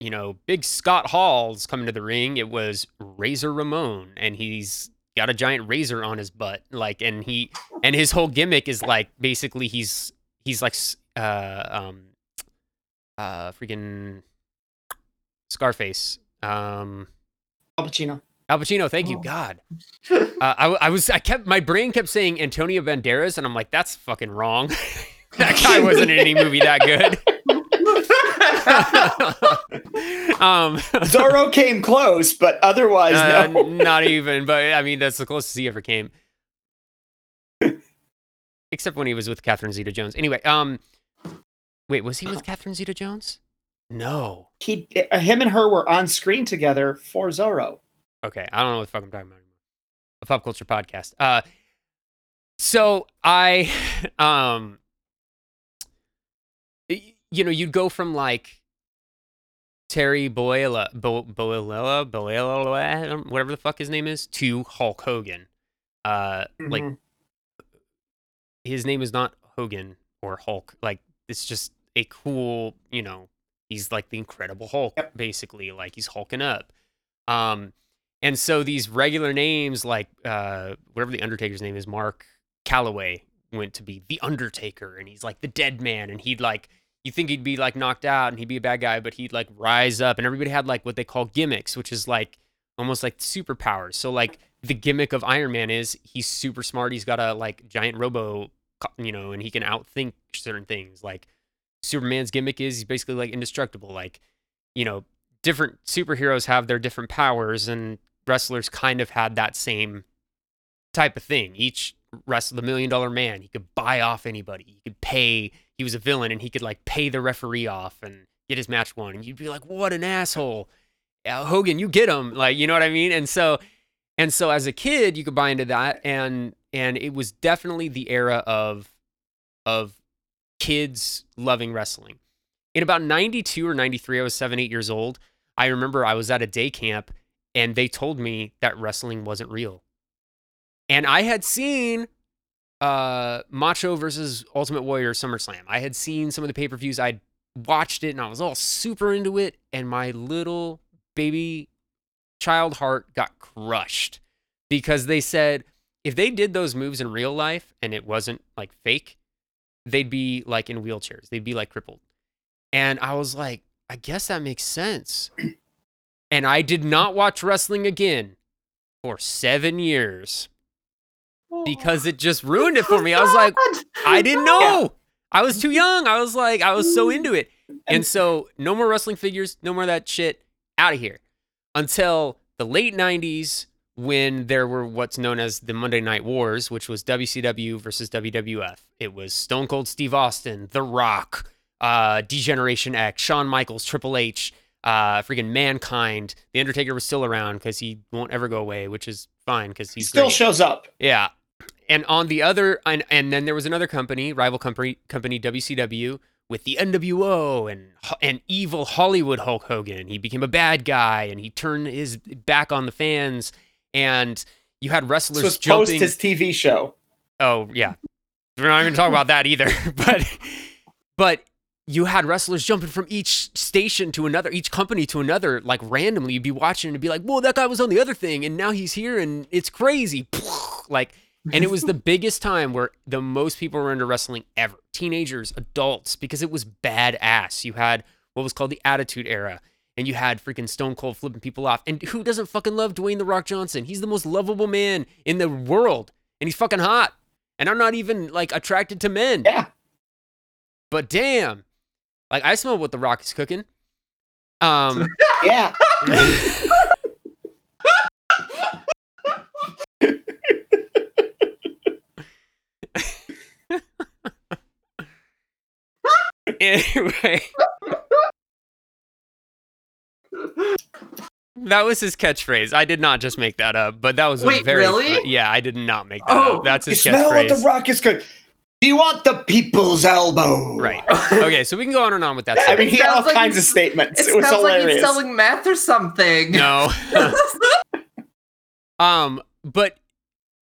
S1: you know, big Scott Hall's coming to the ring. It was Razor Ramon, and he's got a giant razor on his butt, like, and he and his whole gimmick is like basically he's he's like uh um uh freaking Scarface. Um
S3: Al Pacino.
S1: Al Pacino, thank you,
S2: Oh.
S1: God. Uh, I, I was, I kept, my brain kept saying Antonio Banderas, and I'm like, that's fucking wrong. that guy wasn't in any movie that good. um,
S3: Zorro came close, but otherwise,
S1: uh,
S3: no.
S1: not even, but I mean, that's the closest he ever came. Except when he was with Catherine Zeta Jones. Anyway, um, wait, was he with Catherine Zeta Jones? No.
S3: He, uh, him and her were on screen together for Zorro.
S1: Okay, I don't know what the fuck I'm talking about anymore. A pop culture podcast. Uh, so I, um, you know, you'd go from like Terry Boyle, Bo, Boyla, Boyla, whatever the fuck his name is, to Hulk Hogan. Uh, like
S3: Mhm.
S1: his name is not Hogan or Hulk. Like it's just a cool, you know, he's like the Incredible Hulk,
S3: Yep.
S1: basically. Like he's hulking up. Um, and so these regular names, like uh, whatever the Undertaker's name is, Mark Calaway, went to be the Undertaker, and he's like the Dead Man, and he'd like you think he'd be like knocked out and he'd be a bad guy, but he'd like rise up, and everybody had like what they call gimmicks, which is like almost like superpowers. So like the gimmick of Iron Man is he's super smart. He's got a like giant robo, you know, and he can outthink certain things. Like Superman's gimmick is he's basically like indestructible. Like you know, different superheroes have their different powers, and wrestlers kind of had that same type of thing. Each wrestled the Million Dollar Man. He could buy off anybody. He could pay. He was a villain, and he could like pay the referee off and get his match won. And you'd be like, "What an asshole!" Yeah, Hogan, you get him. Like, you know what I mean? And so, and so as a kid, you could buy into that, and and it was definitely the era of of kids loving wrestling. In about 92 or 93, I was seven, eight years old. I remember I was at a day camp and they told me that wrestling wasn't real. And I had seen uh, Macho versus Ultimate Warrior SummerSlam. I had seen some of the pay per views. I'd watched it and I was all super into it. And my little baby child heart got crushed because they said if they did those moves in real life and it wasn't like fake, they'd be like in wheelchairs. They'd be like crippled. And I was like, I guess that makes sense. And I did not watch wrestling again for seven years because it just ruined it for me. I was like, I didn't know. I was too young. I was like, I was so into it. And so, no more wrestling figures, no more of that shit. Out of here. Until the late 90s, when there were what's known as the Monday Night Wars, which was WCW versus WWF. It was Stone Cold Steve Austin, The Rock, uh, D-Generation X, Shawn Michaels, Triple H, uh, freaking Mankind. The Undertaker was still around because he won't ever go away, which is fine because
S3: He still
S1: great.
S3: shows up.
S1: Yeah. And on the other, and, and then there was another company, rival company, company WCW, with the NWO and and evil Hollywood Hulk Hogan. He became a bad guy, and he turned his back on the fans. And you had wrestlers
S3: This was post his TV show.
S1: Oh yeah, we're not even talking about that either. but but you had wrestlers jumping from each station to another, each company to another, like randomly. You'd be watching and be like, "Whoa, that guy was on the other thing, and now he's here, and it's crazy." Like, and it was the biggest time where the most people were into wrestling ever. Teenagers, adults, because it was badass. You had what was called the Attitude Era. And you had freaking Stone Cold flipping people off. And who doesn't fucking love Dwayne The Rock Johnson? He's the most lovable man in the world. And he's fucking hot. And I'm not even like attracted to men.
S3: Yeah.
S1: But damn. Like I smell what The Rock is cooking. Um
S3: Yeah.
S1: anyway. That was his catchphrase. I did not just make that up, but that was a very
S2: really?
S1: yeah. I did not make that
S2: Oh,
S1: up. That's
S3: You
S1: his
S3: smell what the
S1: catchphrase.
S3: rock is good. Do you want the people's elbow?
S1: Right. Okay, so we can go on and on with that.
S3: I mean, he had all
S2: like
S3: kinds of statements.
S2: It,
S3: It, was
S2: sounds like
S3: hilarious.
S2: he's selling meth or something.
S1: no. um, but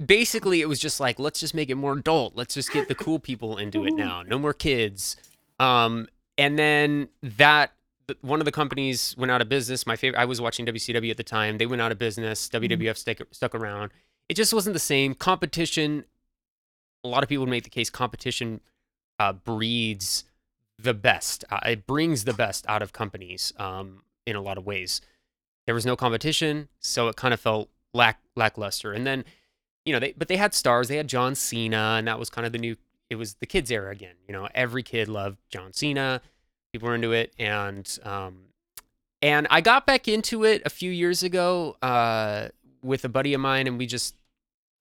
S1: basically, it was just like, let's just make it more adult. Let's just get the cool people into it now. No more kids. Um, and then that one of the companies went out of business. My favorite. I was watching WCW at the time. They went out of business. WWF stuck stuck around. It just wasn't the same competition. A lot of people make the case competition uh, breeds the best. Uh, it brings the best out of companies um, in a lot of ways. There was no competition, so it kind of felt lack lackluster. And then, you know, they but they had stars. They had John Cena, and that was kind of the new. It was the kids era again. You know, every kid loved John Cena. People were into it, and um, and I got back into it a few years ago uh, with a buddy of mine, and we just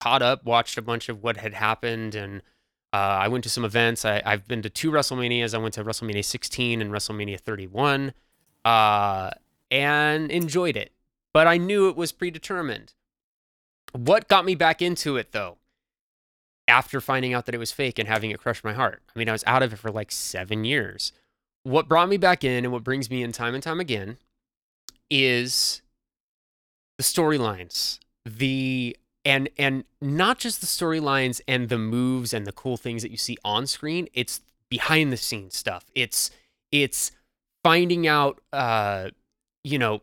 S1: caught up, watched a bunch of what had happened, and uh, I went to some events. I, I've been to two WrestleManias. I went to WrestleMania 16 and WrestleMania 31, uh, and enjoyed it. But I knew it was predetermined. What got me back into it, though, after finding out that it was fake and having it crush my heart? I mean, I was out of it for like seven years. What brought me back in and what brings me in time and time again is the storylines, the and and not just the storylines and the moves and the cool things that you see on screen it's behind the scenes stuff. It's it's finding out uh you know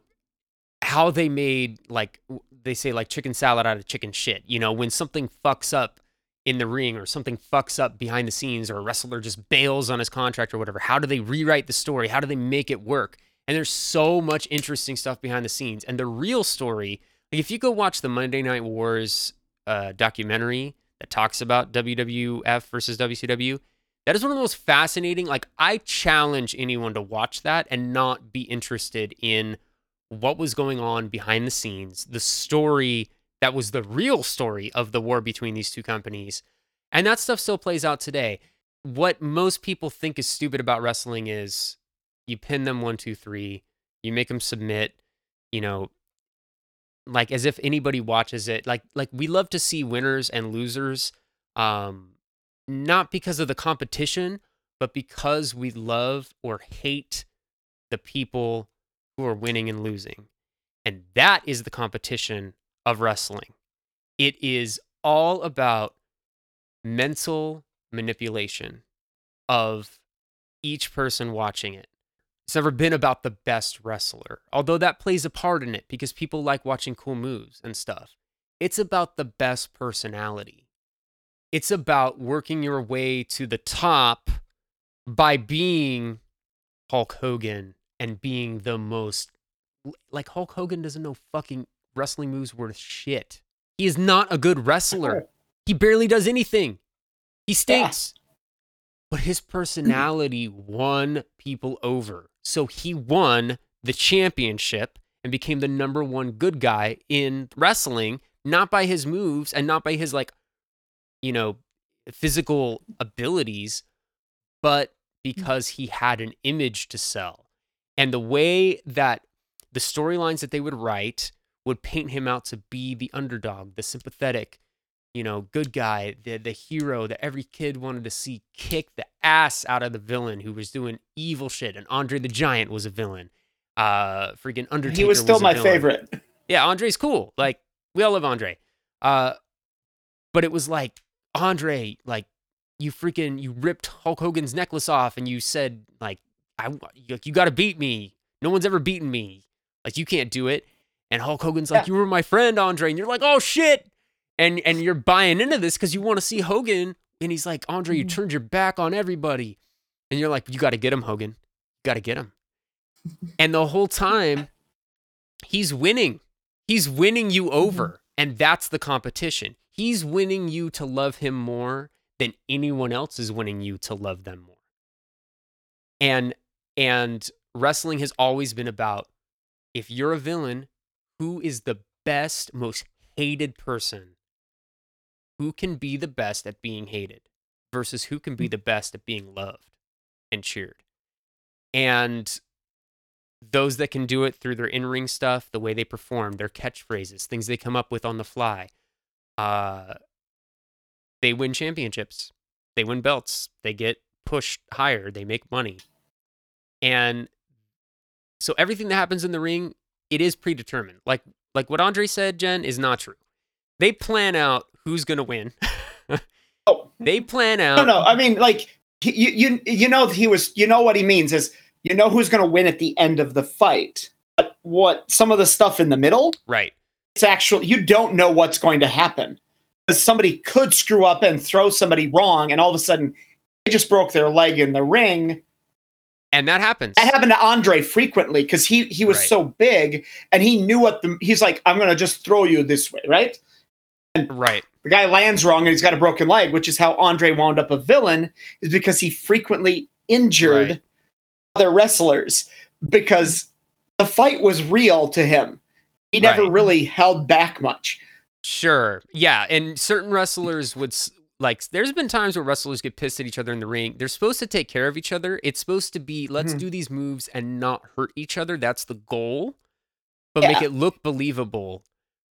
S1: how they made like they say like chicken salad out of chicken shit. You know when something fucks up in the ring or something fucks up behind the scenes or a wrestler just bails on his contract or whatever how do they rewrite the story? How do they make it work? And there's so much interesting stuff behind the scenes. And the real story like if you go watch the Monday Night Wars uh, documentary that talks about WWF versus WCW, that is one of the most fascinating. Like I challenge anyone to watch that and not be interested in what was going on behind the scenes, the story that was the real story of the war between these two companies. And that stuff still plays out today. What most people think is stupid about wrestling is you pin them one, two, three, you make them submit, you know, like as if anybody watches it like like we love to see winners and losers um not because of the competition but because we love or hate the people who are winning and losing. And that is the competition of wrestling. It is all about mental manipulation of each person watching it it's never been about the best wrestler, although that plays a part in it because people like watching cool moves and stuff. It's about the best personality. It's about working your way to the top by being Hulk Hogan and being the most. Like, Hulk Hogan doesn't know fucking wrestling moves worth shit. He is not a good wrestler. He barely does anything. He stinks. But his personality won people over. So he won the championship and became the number one good guy in wrestling, not by his moves and not by his, like, you know, physical abilities, but because he had an image to sell. And the way that the storylines that they would write would paint him out to be the underdog, the sympathetic, you know, good guy, the the hero that every kid wanted to see kick the ass out of the villain who was doing evil shit. And Andre the Giant was a villain. Uh, freaking Undertaker.
S3: he was still
S1: a
S3: my
S1: villain.
S3: favorite.
S1: Yeah, Andre's cool. Like we all love Andre. Uh, but it was like Andre, like you freaking you ripped Hulk Hogan's necklace off and you said like I you, you got to beat me. No one's ever beaten me. Like you can't do it. And Hulk Hogan's like
S3: Yeah.
S1: you were my friend, Andre, and you're like oh shit. And and you're buying into this because you want to see Hogan. And he's like Andre, you
S2: Mhm.
S1: turned your back on everybody. And you're like you got to get him, Hogan. You got to get him. and the whole time he's winning. He's winning you over. And that's the competition. He's winning you to love him more than anyone else is winning you to love them more. And and wrestling has always been about if you're a villain, who is the best, most hated person? Who can be the best at being hated versus who can be the best at being loved and cheered? And those that can do it through their in-ring stuff, the way they perform, their catchphrases, things they come up with on the fly, uh, they win championships, they win belts, they get pushed higher, they make money, and so everything that happens in the ring, it is predetermined. Like like what Andre said, Jen, is not true. They plan out who's gonna win.
S3: Oh.
S1: they plan out.
S3: No, no. I mean, like you, you, you know, he was. You know what he means is you know who's going to win at the end of the fight. But what some of the stuff in the middle,
S1: Right.
S3: it's actually you don't know what's going to happen. Because somebody could screw up and throw somebody wrong, and all of a sudden they just broke their leg in the ring.
S1: And that happens.
S3: That happened to Andre frequently because he he was
S1: Right.
S3: so big and he knew what the he's like. I'm going to just throw you this way, right?
S1: Right.
S3: the guy lands wrong and he's got a broken leg, which is how Andre wound up a villain, is because he frequently injured
S1: Right.
S3: other wrestlers because the fight was real to him. He never
S1: Right.
S3: really held back much.
S1: Sure. Yeah. And certain wrestlers would, like, there's been times where wrestlers get pissed at each other in the ring. They're supposed to take care of each other. It's supposed to be, let's
S3: Mhm.
S1: do these moves and not hurt each other. That's the goal, but make it look believable.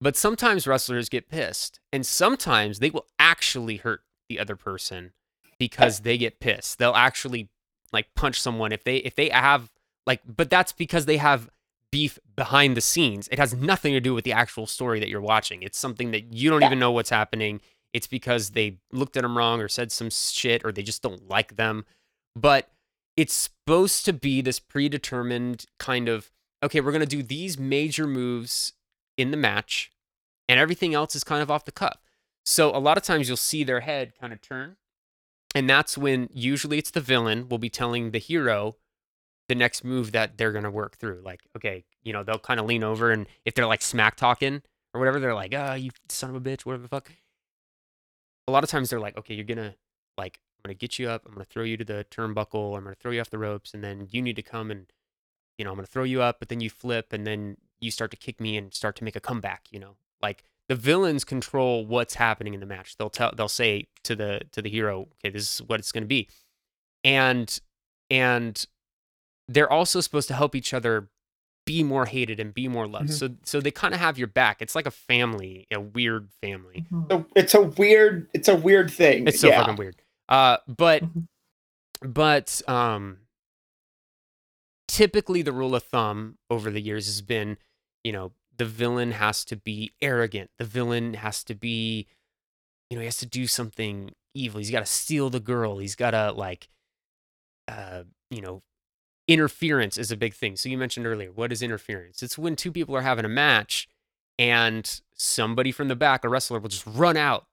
S1: But sometimes wrestlers get pissed, and sometimes they will actually hurt the other person because they get pissed. They'll actually like punch someone if they if they have like but that's because they have beef behind the scenes. It has nothing to do with the actual story that you're watching. It's something that you don't
S3: Yeah.
S1: even know what's happening. It's because they looked at them wrong or said some shit or they just don't like them. But it's supposed to be this predetermined kind of okay, we're going to do these major moves in the match and everything else is kind of off the cuff. So a lot of times you'll see their head kind of turn and that's when usually it's the villain will be telling the hero the next move that they're going to work through. Like, okay, you know, they'll kind of lean over and if they're like smack talking or whatever, they're like, ah, you son of a bitch, whatever the fuck. A lot of times they're like, okay, you're going to, like, I'm going to get you up. I'm going to throw you to the turnbuckle. I'm going to throw you off the ropes. And then you need to come and, you know, I'm going to throw you up, but then you flip and then you start to kick me and start to make a comeback, you know? Like, the villains control what's happening in the match. They'll tell, they'll say to the, to the hero, okay, this is what it's going to be. And, and they're also supposed to help each other be more hated and be more loved.
S3: Mhm.
S1: So so they kind of have your back. It's like a family, a weird family.
S3: So it's a weird, it's a weird thing.
S1: It's so
S3: yeah.
S1: fucking weird. Uh but
S2: Mhm.
S1: but um typically the rule of thumb over the years has been, you know, the villain has to be arrogant. The villain has to be you know, he has to do something evil. He's got to steal the girl. He's got to like uh, you know, interference is a big thing. So you mentioned earlier, what is interference? It's when two people are having a match and somebody from the back, a wrestler, will just run out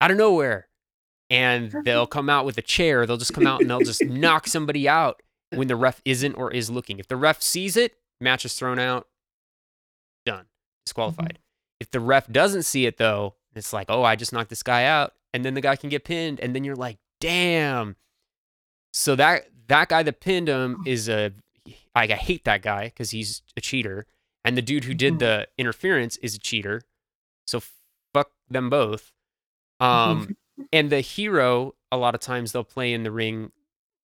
S1: out of nowhere and they'll come out with a chair. They'll just come out and they'll just knock somebody out when the ref isn't or is looking. If the ref sees it, match is thrown out, done, disqualified. If the ref doesn't see it though, it's like, oh, I just knocked this guy out, and then the guy can get pinned, and then you're like, damn. So that that guy that pinned him is a I hate that guy because he's a cheater, and the dude who did
S2: Mhm.
S1: the interference is a cheater. So fuck them both. Um, and the hero, a lot of times they'll play in the ring,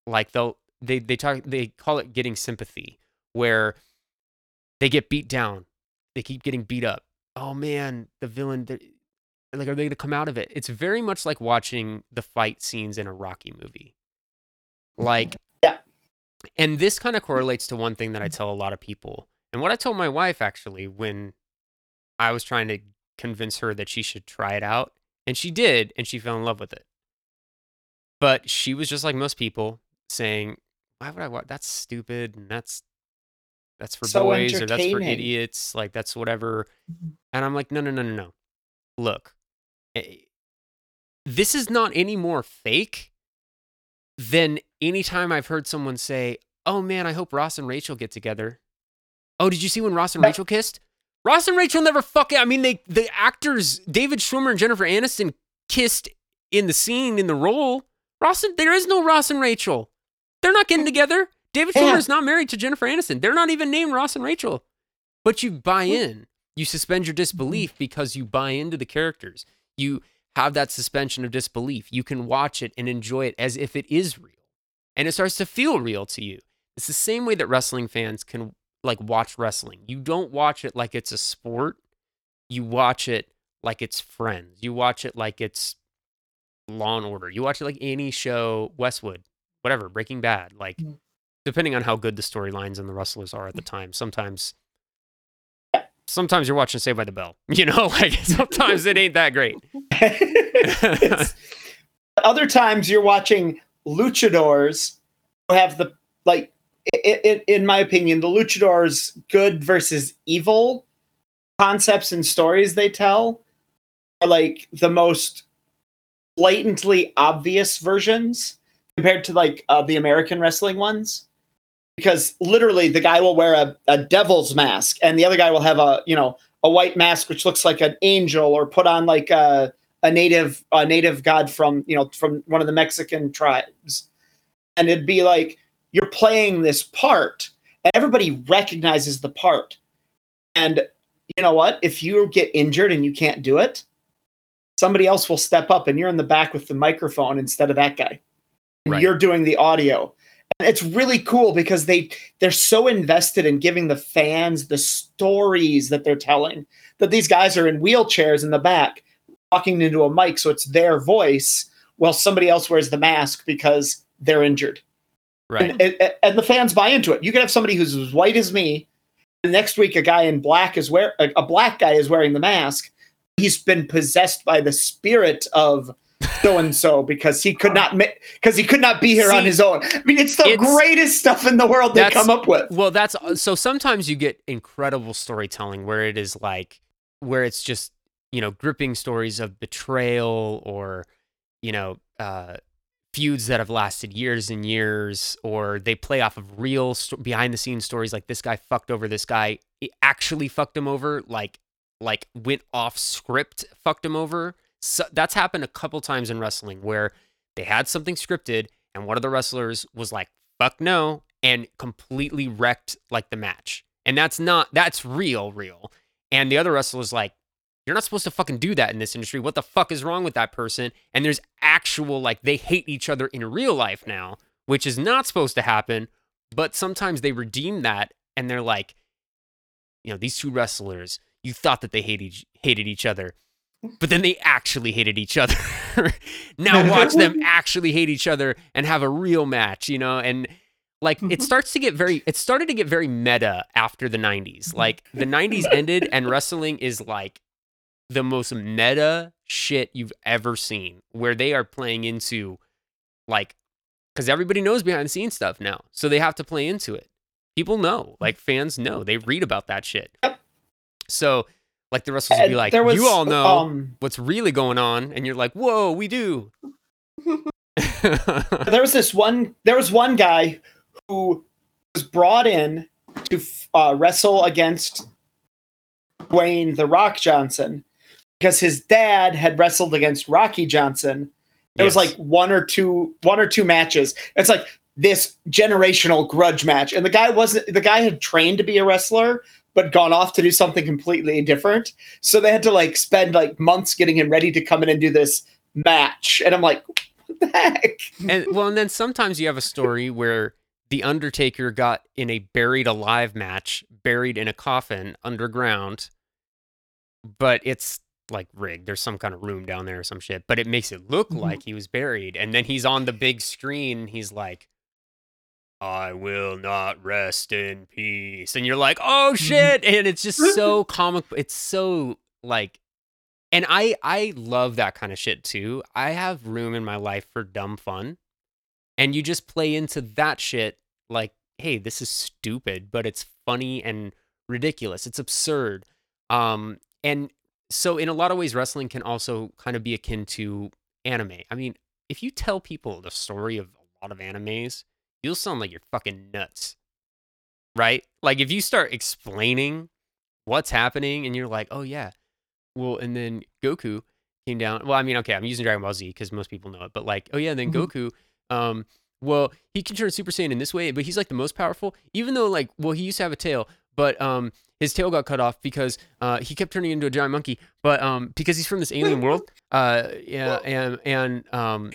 S1: like they'll they they talk they call it getting sympathy, where they get beat down. They keep getting beat up. Oh man, the villain. Like, are they going to come out of it? It's very much like watching the fight scenes in a Rocky movie. Like,
S3: Yeah.
S1: And this kind of mm. correlates to one thing that I mm. tell a lot of people, and what I told my wife actually when I was trying to convince her that she should try it out, and she did, and she fell in love with it. But she was just like most people, saying, "Why would I watch? That's stupid, and that's that's for
S3: So
S1: boys, or that's for idiots. Like that's whatever." And I'm like, "No, no, no, no, no. Look, eh, this is not any more fake than any time I've heard someone say, "Oh man, I hope Ross and Rachel get together." Oh, did you see when Ross and Rachel kissed? Ross and Rachel never fucking. I mean, they the actors David Schwimmer and Jennifer Aniston kissed in the scene in the role. Ross, and, there is no Ross and Rachel. They're not getting together. David. Schwimmer is not married to Jennifer Aniston. They're not even named Ross and Rachel. But you buy in. You suspend your disbelief because you buy into the characters. You have that suspension of disbelief. You can watch it and enjoy it as if it is real. And it starts to feel real to you. It's the same way that wrestling fans can like watch wrestling. You don't watch it like it's a sport. You watch it like it's friends. You watch it like it's Law and Order. You watch it like any show, Westworld, whatever, Breaking Bad. Like,
S2: Mm.
S1: Depending on how good the storylines and the wrestlers are at the time, sometimes, sometimes you're watching Saved by the Bell. You know, like sometimes it ain't that great.
S3: Other times you're watching luchadors who have the like i i in my opinion the luchadors good versus evil concepts and stories they tell are like the most blatantly obvious versions compared to like uh, the american wrestling ones because literally the guy will wear a, a devil's mask and the other guy will have a you know a white mask which looks like an angel or put on like a a native a native god from you know from one of the Mexican tribes, and it'd be like you're playing this part, and everybody recognizes the part, and you know what? If you get injured and you can't do it, somebody else will step up, and you're in the back with the microphone instead of that guy. And
S1: Right.
S3: You're doing the audio. And it's really cool because they they're so invested in giving the fans the stories that they're telling that these guys are in wheelchairs in the back talking into a mic so it's their voice while somebody else wears the mask because they're injured.
S1: Right.
S3: and, and, and the fans buy into it. You can have somebody who's as white as me and next week a guy in black is wear a, a black guy is wearing the mask. He's been possessed by the spirit of so and so because he could not because he could not be here on his own. I mean it's the
S1: it's-
S3: greatest stuff in the world they come up with.
S1: Well, that's so sometimes you get incredible storytelling where it is like where it's just, you know, gripping stories of betrayal or, you know, uh feuds that have lasted years and years or they play off of real st- behind the scenes stories like this guy fucked over this guy it actually fucked him over like like went off script fucked him over so that's happened a couple times in wrestling where they had something scripted and one of the wrestlers was like fuck no and completely wrecked like the match. And that's not that's real real. And the other wrestler wrestler's like you're not supposed to fucking do that in this industry. What the fuck is wrong with that person? And there's actual like they hate each other in real life now which is not supposed to happen but sometimes they redeem that and they're like you know these two wrestlers you thought that they hated hated each other but then they actually hated each other. Now watch them actually hate each other and have a real match you know and like it starts to get very it started to get very meta after the 90s like the 90s ended and wrestling is like the most meta shit you've ever seen where they are playing into like because everybody knows behind the scenes stuff now so they have to play into it. People know like fans know. They read about that shit. So like the wrestlers will be like
S3: was,
S1: you all know
S3: um,
S1: what's really going on and you're like whoa we do
S3: there was this one there was one guy who was brought in to uh, wrestle against Dwayne the Rock Johnson because his dad had wrestled against Rocky Johnson. It was like one or two one or two matches. It's like this generational grudge match, and the guy wasn't the guy had trained to be a wrestler but gone off to do something completely different. So they had to like spend like months getting him ready to come in and do this match. And I'm like, what the heck?
S1: and well, and then sometimes you have a story where the Undertaker got in a buried alive match, buried in a coffin underground, but it's like rigged. There's some kind of room down there or some shit, but it makes it look
S2: Mhm.
S1: like he was buried. And then he's on the big screen. He's like, I will not rest in peace. And you're like, oh shit. And it's just so comic. It's so like, and I I love that kind of shit too. I have room in my life for dumb fun. And you just play into that shit like, hey, this is stupid, but it's funny and ridiculous. It's absurd. Um, and so in a lot of ways, wrestling can also kind of be akin to anime. I mean, if you tell people the story of a lot of animes, you'll sound like you're fucking nuts. Right? Like if you start explaining what's happening and you're like, oh yeah. Well, and then Goku came down. Well, I mean, okay, I'm using Dragon Ball Z because most people know it, but like, oh yeah, and then
S2: Mhm.
S1: Goku, um, well, he can turn Super Saiyan in this way, but he's like the most powerful, even though like, well, he used to have a tail, but um, his tail got cut off because uh, he kept turning into a giant monkey. But um, because he's from this alien world, uh, yeah, and and um,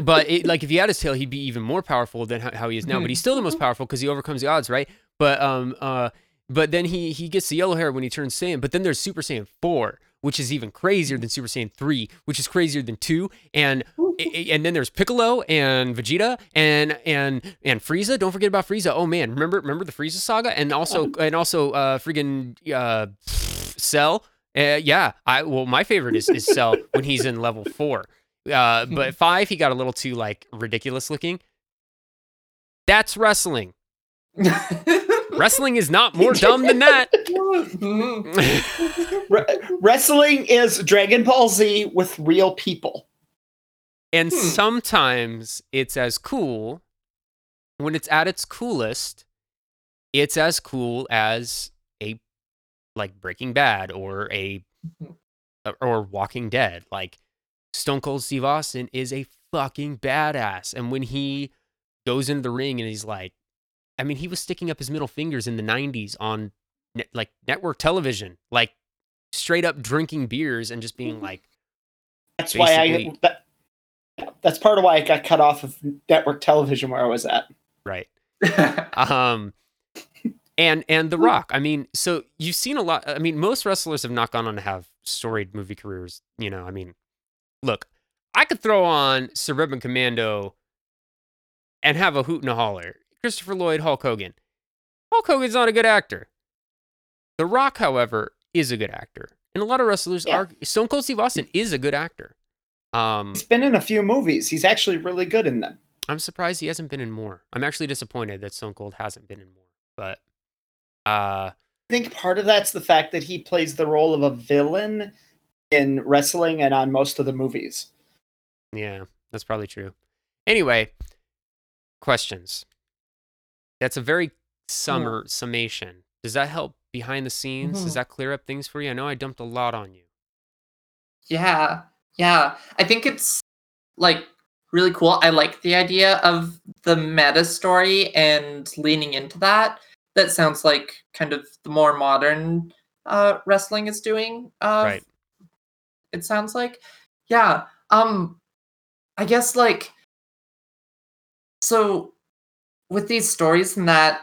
S1: but it, like if he had his tail, he'd be even more powerful than how, how he is now. But he's still the most powerful because he overcomes the odds, right? But um, uh, but then he he gets the yellow hair when he turns Saiyan. But then there's Super Saiyan four, which is even crazier than Super Saiyan three, which is crazier than two, and and then there's Piccolo and Vegeta and and and Frieza. Don't forget about Frieza. Oh man, remember remember the Frieza saga and also and also uh friggin' uh Cell. Uh, yeah, I well my favorite is is Cell when he's in level four. Uh, but five he got a little too like ridiculous looking. That's wrestling. Wrestling is not more dumb than that.
S3: Re- wrestling is Dragon Ball Z with real people.
S1: And
S2: Hmm.
S1: sometimes it's as cool when it's at its coolest, it's as cool as a like Breaking Bad or a or Walking Dead. Like Stone Cold Steve Austin is a fucking badass. And when he goes into the ring and he's like, I mean, he was sticking up his middle fingers in the 90s on net, like network television, like straight up drinking beers and just being like,
S3: That's why I. That, that's part of why I got cut off of network television where I was at.
S1: right. um and and the rock i mean so you've seen a lot i mean most wrestlers have not gone on to have storied movie careers you know i mean look i could throw on suburban commando and have a hoot and a holler christopher lloyd hulk hogan hulk hogan's not a good actor the rock however is a good actor and a lot of wrestlers
S3: Yeah.
S1: are stone cold steve austin is a good actor um
S3: He's been in a few movies. He's actually really good in them.
S1: I'm surprised he hasn't been in more. I'm actually disappointed that Stone Cold hasn't been in more. But uh
S3: I think part of that's the fact that he plays the role of a villain in wrestling and on most of the movies.
S1: yeah, that's probably true. Anyway, questions. That's a very summer summation. Does that help behind the scenes? Does
S2: Mhm.
S1: that clear up things for you? I know I dumped a lot on you.
S2: Yeah, yeah. I think it's like really cool. I like the idea of the meta story and leaning into that. That sounds like kind of the more modern uh, wrestling is doing. Uh,
S1: Right.
S2: It sounds like, yeah. Um, I guess like, so with these stories and that,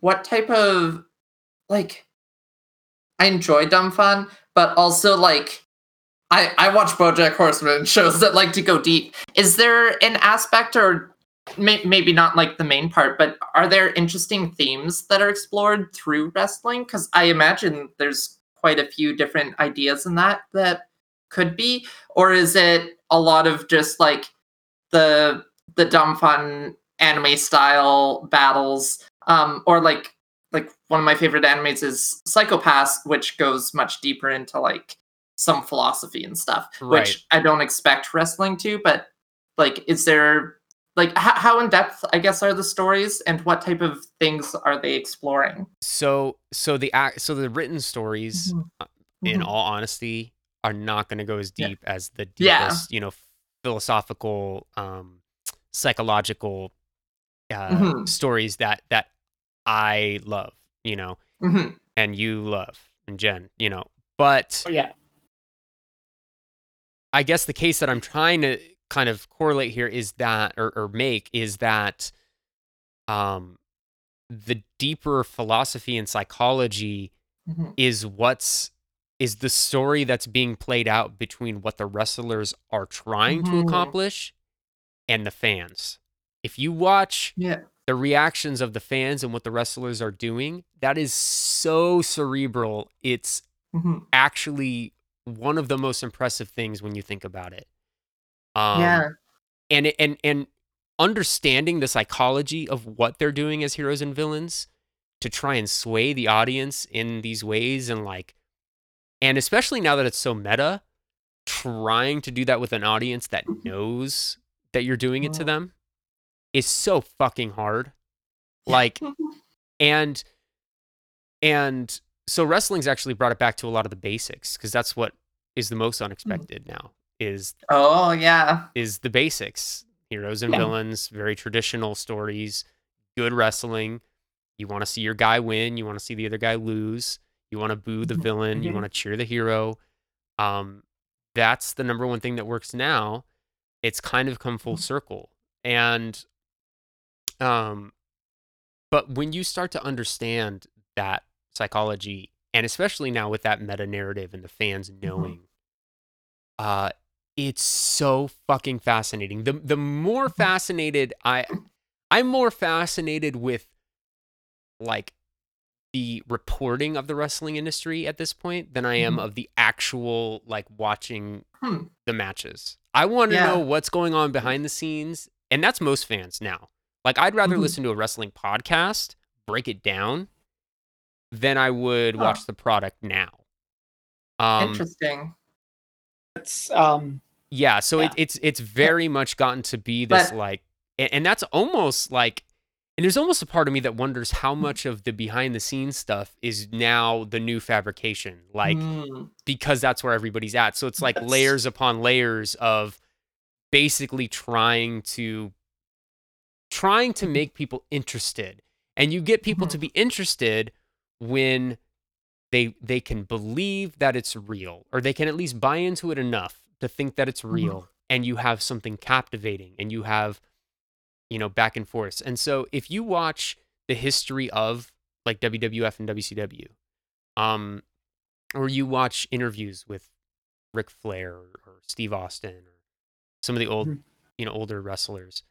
S2: what type of like, I enjoy dumb fun, but also like I, I watch BoJack Horseman shows that like to go deep. Is there an aspect, or may, maybe not like the main part, but are there interesting themes that are explored through wrestling? Because I imagine there's quite a few different ideas in that that could be, or is it a lot of just like the the dumb fun anime style battles, um, or like like one of my favorite animes is Psycho-Pass, which goes much deeper into like some philosophy and stuff,
S1: Right.
S2: which I don't expect wrestling to. But like, is there like how, how in depth, I guess, are the stories, and what type of things are they exploring?
S1: So so the act so the written stories in
S2: Mhm.
S1: all honesty, are not going to go as
S2: Yeah.
S1: deep as the
S2: Yeah.
S1: deepest, you know, philosophical, um, psychological uh,
S2: Mhm.
S1: stories that that I love, you know,
S2: Mhm.
S1: and you love, and Jen, you know. But
S3: Oh yeah.
S1: I guess the case that I'm trying to kind of correlate here is that, or, or make, is that um the deeper philosophy and psychology
S2: Mhm.
S1: is what's is the story that's being played out between what the wrestlers are trying to
S2: Mhm.
S1: accomplish and the fans. If you watch
S2: Yeah.
S1: the reactions of the fans and what the wrestlers are doing, that is so cerebral. It's
S2: Mhm.
S1: actually one of the most impressive things when you think about it. Um,
S2: yeah.
S1: and and and understanding the psychology of what they're doing as heroes and villains to try and sway the audience in these ways and like and especially now that it's so meta trying to do that with an audience that knows that you're doing it to
S2: Mm.
S1: them is so fucking hard like and and so wrestling's actually brought it back to a lot of the basics because that's what is the most unexpected now is
S2: oh yeah.
S1: is the basics heroes and
S3: Yeah.
S1: villains very traditional stories good wrestling you want to see your guy win you want to see the other guy lose you want to boo the
S2: Mhm.
S1: villain you
S2: Mhm.
S1: want to cheer the hero um that's the number one thing that works now it's kind of come full
S2: Mhm.
S1: circle and um but when you start to understand that psychology and especially now with that meta narrative and the fans knowing uh it's so fucking fascinating the the more
S2: Mhm.
S1: fascinated i i'm more fascinated with like the reporting of the wrestling industry at this point than i am
S2: Mhm.
S1: of the actual like watching
S2: Hmm.
S1: the matches i want to
S2: Yeah.
S1: know what's going on behind the scenes and that's most fans now like i'd rather
S2: Mhm.
S1: listen to a wrestling podcast break it down than i would
S2: Huh.
S1: watch the product now um
S2: Interesting.
S3: It's um
S1: yeah so
S3: Yeah.
S1: It, it's it's very much gotten to be this
S2: But-
S1: like and, and that's almost like and there's almost a part of me that wonders how much of the behind the scenes stuff is now the new fabrication like
S2: Mm.
S1: because that's where everybody's at so it's like
S3: That's-
S1: layers upon layers of basically trying to trying to
S2: Mhm.
S1: make people interested and you get people to
S2: Mhm.
S1: be interested when they they can believe that it's real or they can at least buy into it enough to think that it's
S2: Mhm.
S1: real and you have something captivating and you have you know back and forth and so if you watch the history of like WWF and WCW um or you watch interviews with Ric Flair or, or Steve Austin or some of the old you know older wrestlers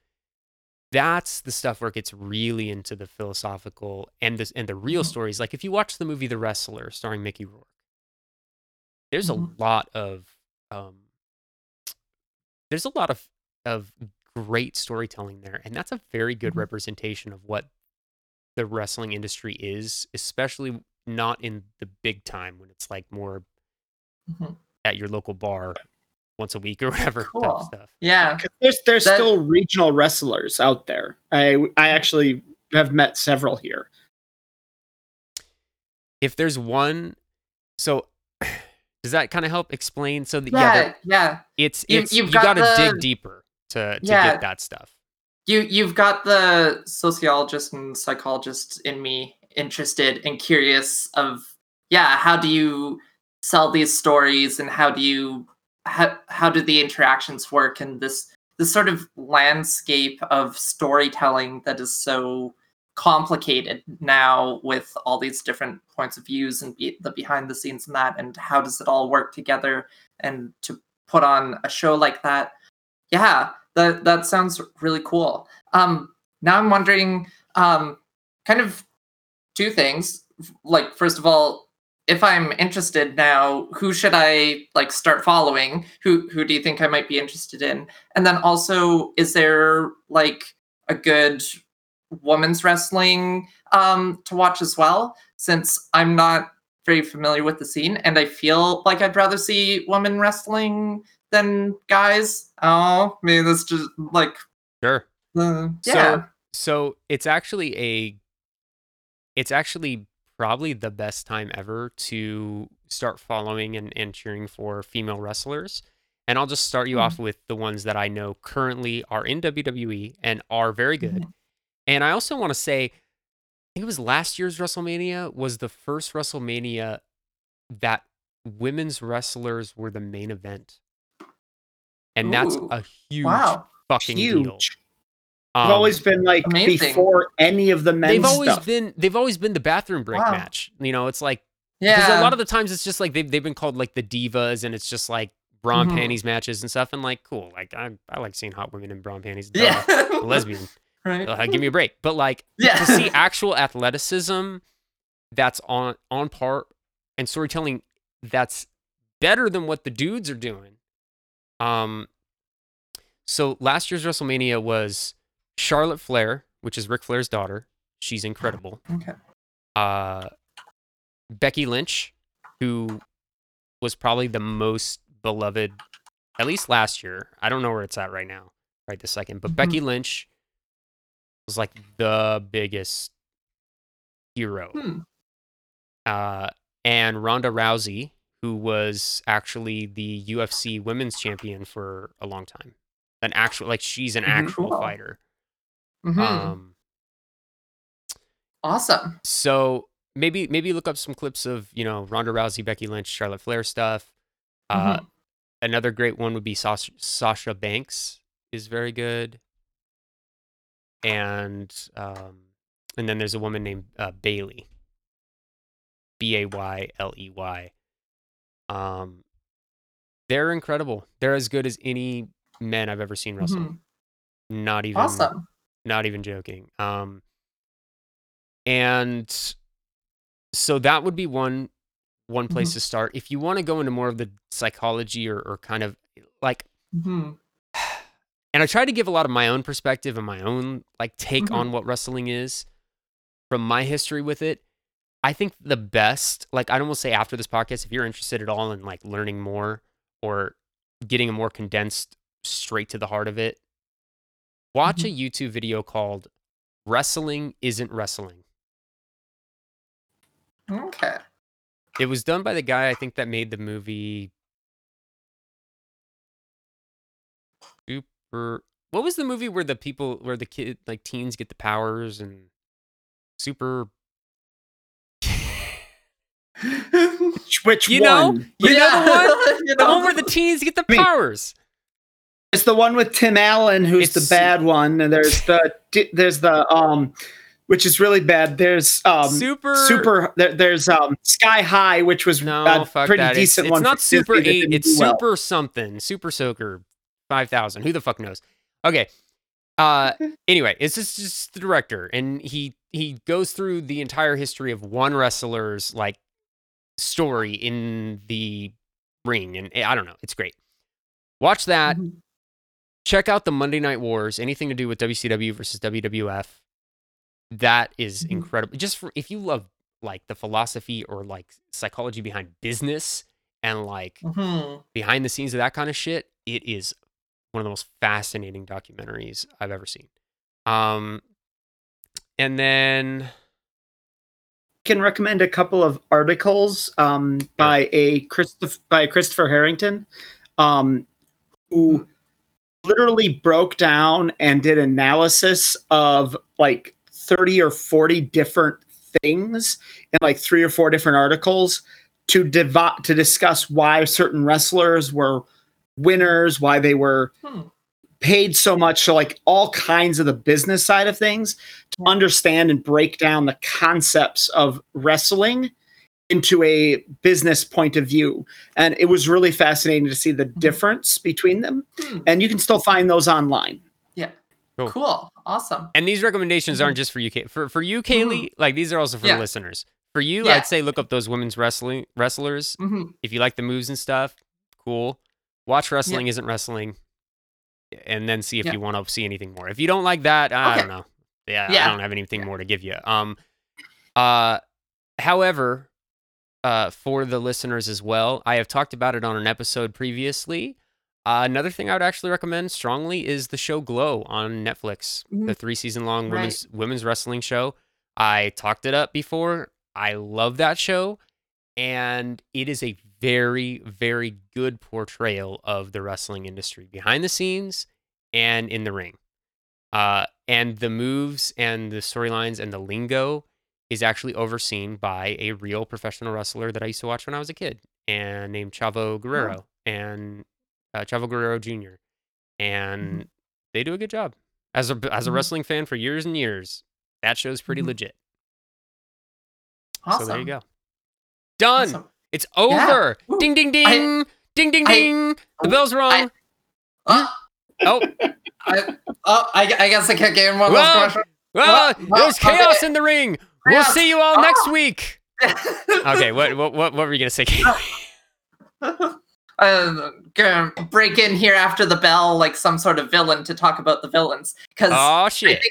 S1: that's the stuff where it gets really into the philosophical and this and the real
S2: Mhm.
S1: stories like if you watch the movie The Wrestler starring Mickey Rourke there's
S2: Mhm.
S1: a lot of um there's a lot of of great storytelling there and that's a very good
S2: Mhm.
S1: representation of what the wrestling industry is especially not in the big time when it's like more
S2: Mhm.
S1: at your local bar once a week or whatever type
S2: Cool.
S1: of stuff
S2: Yeah.
S3: 'cause there's there's
S2: That-
S3: still regional wrestlers out there. I I actually have met several here.
S1: if there's one so does that kind of help explain so that yeah,
S2: Yeah. Yeah.
S1: it's
S2: You've-
S1: it's
S2: you've
S1: you
S2: got
S1: got to dig deeper to to
S2: Yeah.
S1: get that stuff
S2: You you've got the sociologist and psychologist in me interested and curious of yeah, how do you sell these stories and how do you how, how do the interactions work in this this sort of landscape of storytelling that is so complicated now with all these different points of views and be, the behind the scenes and that and how does it all work together? And to put on a show like that yeah that that sounds really cool. Um now i'm wondering um kind of two things. Like first of all if i'm interested now who should i like start following? Who who do you think i might be interested in? And then also is there like a good women's wrestling um to watch as well? Since i'm not very familiar with the scene and i feel like i'd rather see women wrestling than guys. Oh i mean that's just like
S1: sure.
S2: uh,
S1: So-
S2: yeah.
S1: so it's actually a it's actually probably the best time ever to start following and, and cheering for female wrestlers. And i'll just start you
S2: Hmm.
S1: off with the ones that i know currently are in wwe and are very good. And i also want to say i think it was last year's wrestlemania was the first wrestlemania that women's wrestlers were the main event. And that's a huge
S2: wow.
S1: fucking deal
S3: Huge. They've
S1: Um,
S3: always been like
S2: Amazing.
S3: before any of the men.
S1: they've always
S3: stuff.
S1: been they've always been the bathroom break
S2: Wow.
S1: match. You know, it's like because
S2: Yeah.
S1: a lot of the times it's just like they've they've been called like the divas, and it's just like bra and
S2: Mhm.
S1: panties matches and stuff. And like, cool, like I I like seeing hot women in bra and panties. Duh.
S2: yeah.
S1: I'm lesbian,
S2: right.
S1: uh, give me a break. But like
S2: yeah.
S1: to see actual athleticism that's on on par and storytelling that's better than what the dudes are doing. Um so last year's WrestleMania was Charlotte Flair, which is Ric Flair's daughter. She's incredible.
S2: okay.
S1: Uh Becky Lynch, who was probably the most beloved at least last year. I don't know where it's at right now, right this second, but
S2: Mhm.
S1: Becky Lynch was like the biggest hero.
S2: Hmm.
S1: Uh, and Ronda Rousey, who was actually the UFC women's champion for a long time. An actual, like, she's an
S2: Mhm.
S1: actual
S2: Cool.
S1: fighter.
S2: Mhm.
S1: Um,
S2: awesome.
S1: so maybe maybe look up some clips of you know Ronda Rousey, Becky Lynch, Charlotte Flair stuff. Uh,
S2: Mhm.
S1: Another great one would be Sasha, Sasha Banks is very good, and um, and then there's a woman named uh, Bayley, B A Y L E Y. Um, they're incredible. They're as good as any men I've ever seen wrestle.
S2: Mhm.
S1: Not even
S2: Awesome.
S1: Not even joking. Um, and so that would be one one place
S2: Mhm.
S1: to start. If you want to go into more of the psychology or, or kind of like,
S2: hmm
S1: and I try to give a lot of my own perspective and my own like take
S2: Mhm.
S1: on what wrestling is from my history with it. I think the best, like I'd almost say after this podcast, if you're interested at all in like learning more or getting a more condensed, straight to the heart of it, watch a mm-hmm. YouTube video called Wrestling Isn't Wrestling.
S2: Okay.
S1: It was done by the guy I think that made the movie Super What was the movie where the people where the kid like teens get the powers and super
S3: Which,
S1: You know?
S3: one?
S1: You know the one?
S2: You
S1: The one where the teens get the powers.
S3: It's the one with Tim Allen, who's
S1: It's-
S3: the bad one, and there's the there's the um, which is really bad. There's um,
S1: super
S3: super. There, there's um, Sky High, which was
S1: No,
S3: a pretty
S1: that.
S3: Decent
S1: it's,
S3: one.
S1: It's
S3: not
S1: super
S3: Disney
S1: 8, it's
S3: well.
S1: super something. Super soaker 5000. Who the fuck knows? Okay. Uh anyway, it's just, just the director and he he goes through the entire history of one wrestler's like story in the ring and eh, I don't know, it's great. Watch that.
S2: Mhm.
S1: Check out the Monday Night Wars, anything to do with WCW versus WWF. That is
S2: Mhm.
S1: incredible. Just for if you love like the philosophy or like psychology behind business and like
S2: Mhm.
S1: behind the scenes of that kind of shit, it is one of the most fascinating documentaries I've ever seen. Um, and then
S3: can recommend a couple of articles um, by a Christopher by Christopher Harrington, um, who literally broke down and did analysis of like thirty or forty different things in like three or four different articles to div- to discuss why certain wrestlers were winners, why they were
S2: Hmm.
S3: paid so much so like all kinds of the business side of things to understand and break down the concepts of wrestling into a business point of view and it was really fascinating to see the difference between them
S2: Hmm.
S3: and you can still find those online
S1: Cool.
S2: Cool. Awesome.
S1: and these recommendations aren't just for you, Kay- for for you, Kaylee. Like these are also for
S2: Yeah.
S1: the listeners. For you,
S2: Yeah.
S1: I'd say look up those women's wrestling wrestlers.
S2: hmm
S1: If you like the moves and stuff, cool. Watch wrestling isn't wrestling, and then see if
S2: Yeah.
S1: you want to see anything more. If you don't like that, I
S2: Okay.
S1: don't know. Yeah, I don't have anything
S2: Yeah.
S1: more to give you. Um, uh, however, uh, for the listeners as well, I have talked about it on an episode previously. Uh, another thing I would actually recommend strongly is the show Glow on Netflix, the
S2: Mhm.
S1: three season long
S2: Right.
S1: women's women's wrestling show. I talked it up before. I love that show, and it is a very very good portrayal of the wrestling industry behind the scenes and in the ring. Uh, and the moves and the storylines and the lingo is actually overseen by a real professional wrestler that I used to watch when I was a kid, and named Chavo Guerrero and uh, Chavo Guerrero Jr. And they do a good job. As a as a
S2: Mhm.
S1: wrestling fan for years and years, that show's pretty
S2: Mhm.
S1: legit.
S2: Awesome.
S1: So there you go. Done.
S2: Awesome.
S1: It's over.
S2: Woo.
S1: Ding ding ding. ding ding
S2: I-
S1: ding. the bell's rung.
S2: Oh,
S1: oh,
S2: I, oh, I, I guess I can't get one of those
S1: well,
S2: well,
S1: there's chaos in the ring. We'll see you all
S2: Oh.
S1: next week. Okay, what what what, what were you gonna say?
S2: I'm gonna break in here after the bell like some sort of villain to talk about the villains because
S1: oh shit.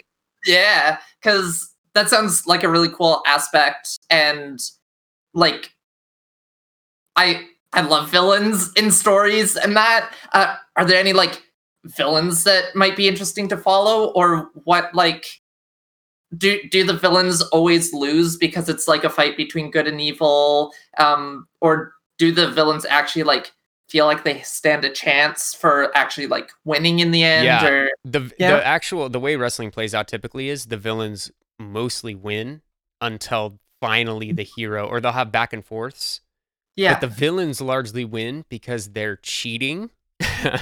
S2: yeah because that sounds like a really cool aspect and like i i love villains in stories and that uh, are there any like villains that might be interesting to follow or what like do do the villains always lose because it's like a fight between good and evil um or do the villains actually like feel like they stand a chance for actually like winning in the end
S1: Yeah.
S2: or
S1: the
S2: Yeah.
S1: the actual the way wrestling plays out typically is the villains mostly win until finally the hero or they'll have back and forths.
S2: yeah
S1: But the villains largely win because they're cheating or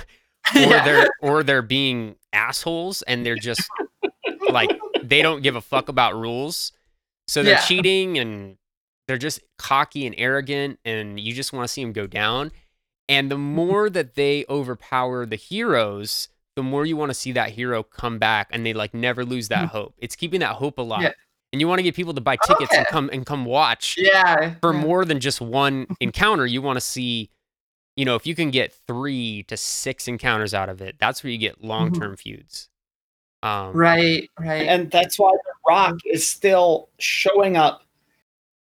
S2: Yeah.
S1: they're or they're being assholes and they're just like they don't give a fuck about rules. So they're
S2: Yeah.
S1: cheating and they're just cocky and arrogant and you just want to see them go down. And the mm-hmm. more that they overpower the heroes, the more you want to see that hero come back and they like never lose that mm. hope. It's keeping that hope alive.
S2: Yeah.
S1: And you want to get people to buy tickets and come and come watch
S2: yeah
S1: for more than just one encounter, you want to see, you know, if you can get three to six encounters out of it, that's where you get mm-hmm. long term feuds. Um,
S2: right right
S3: and that's why The Rock is still showing up,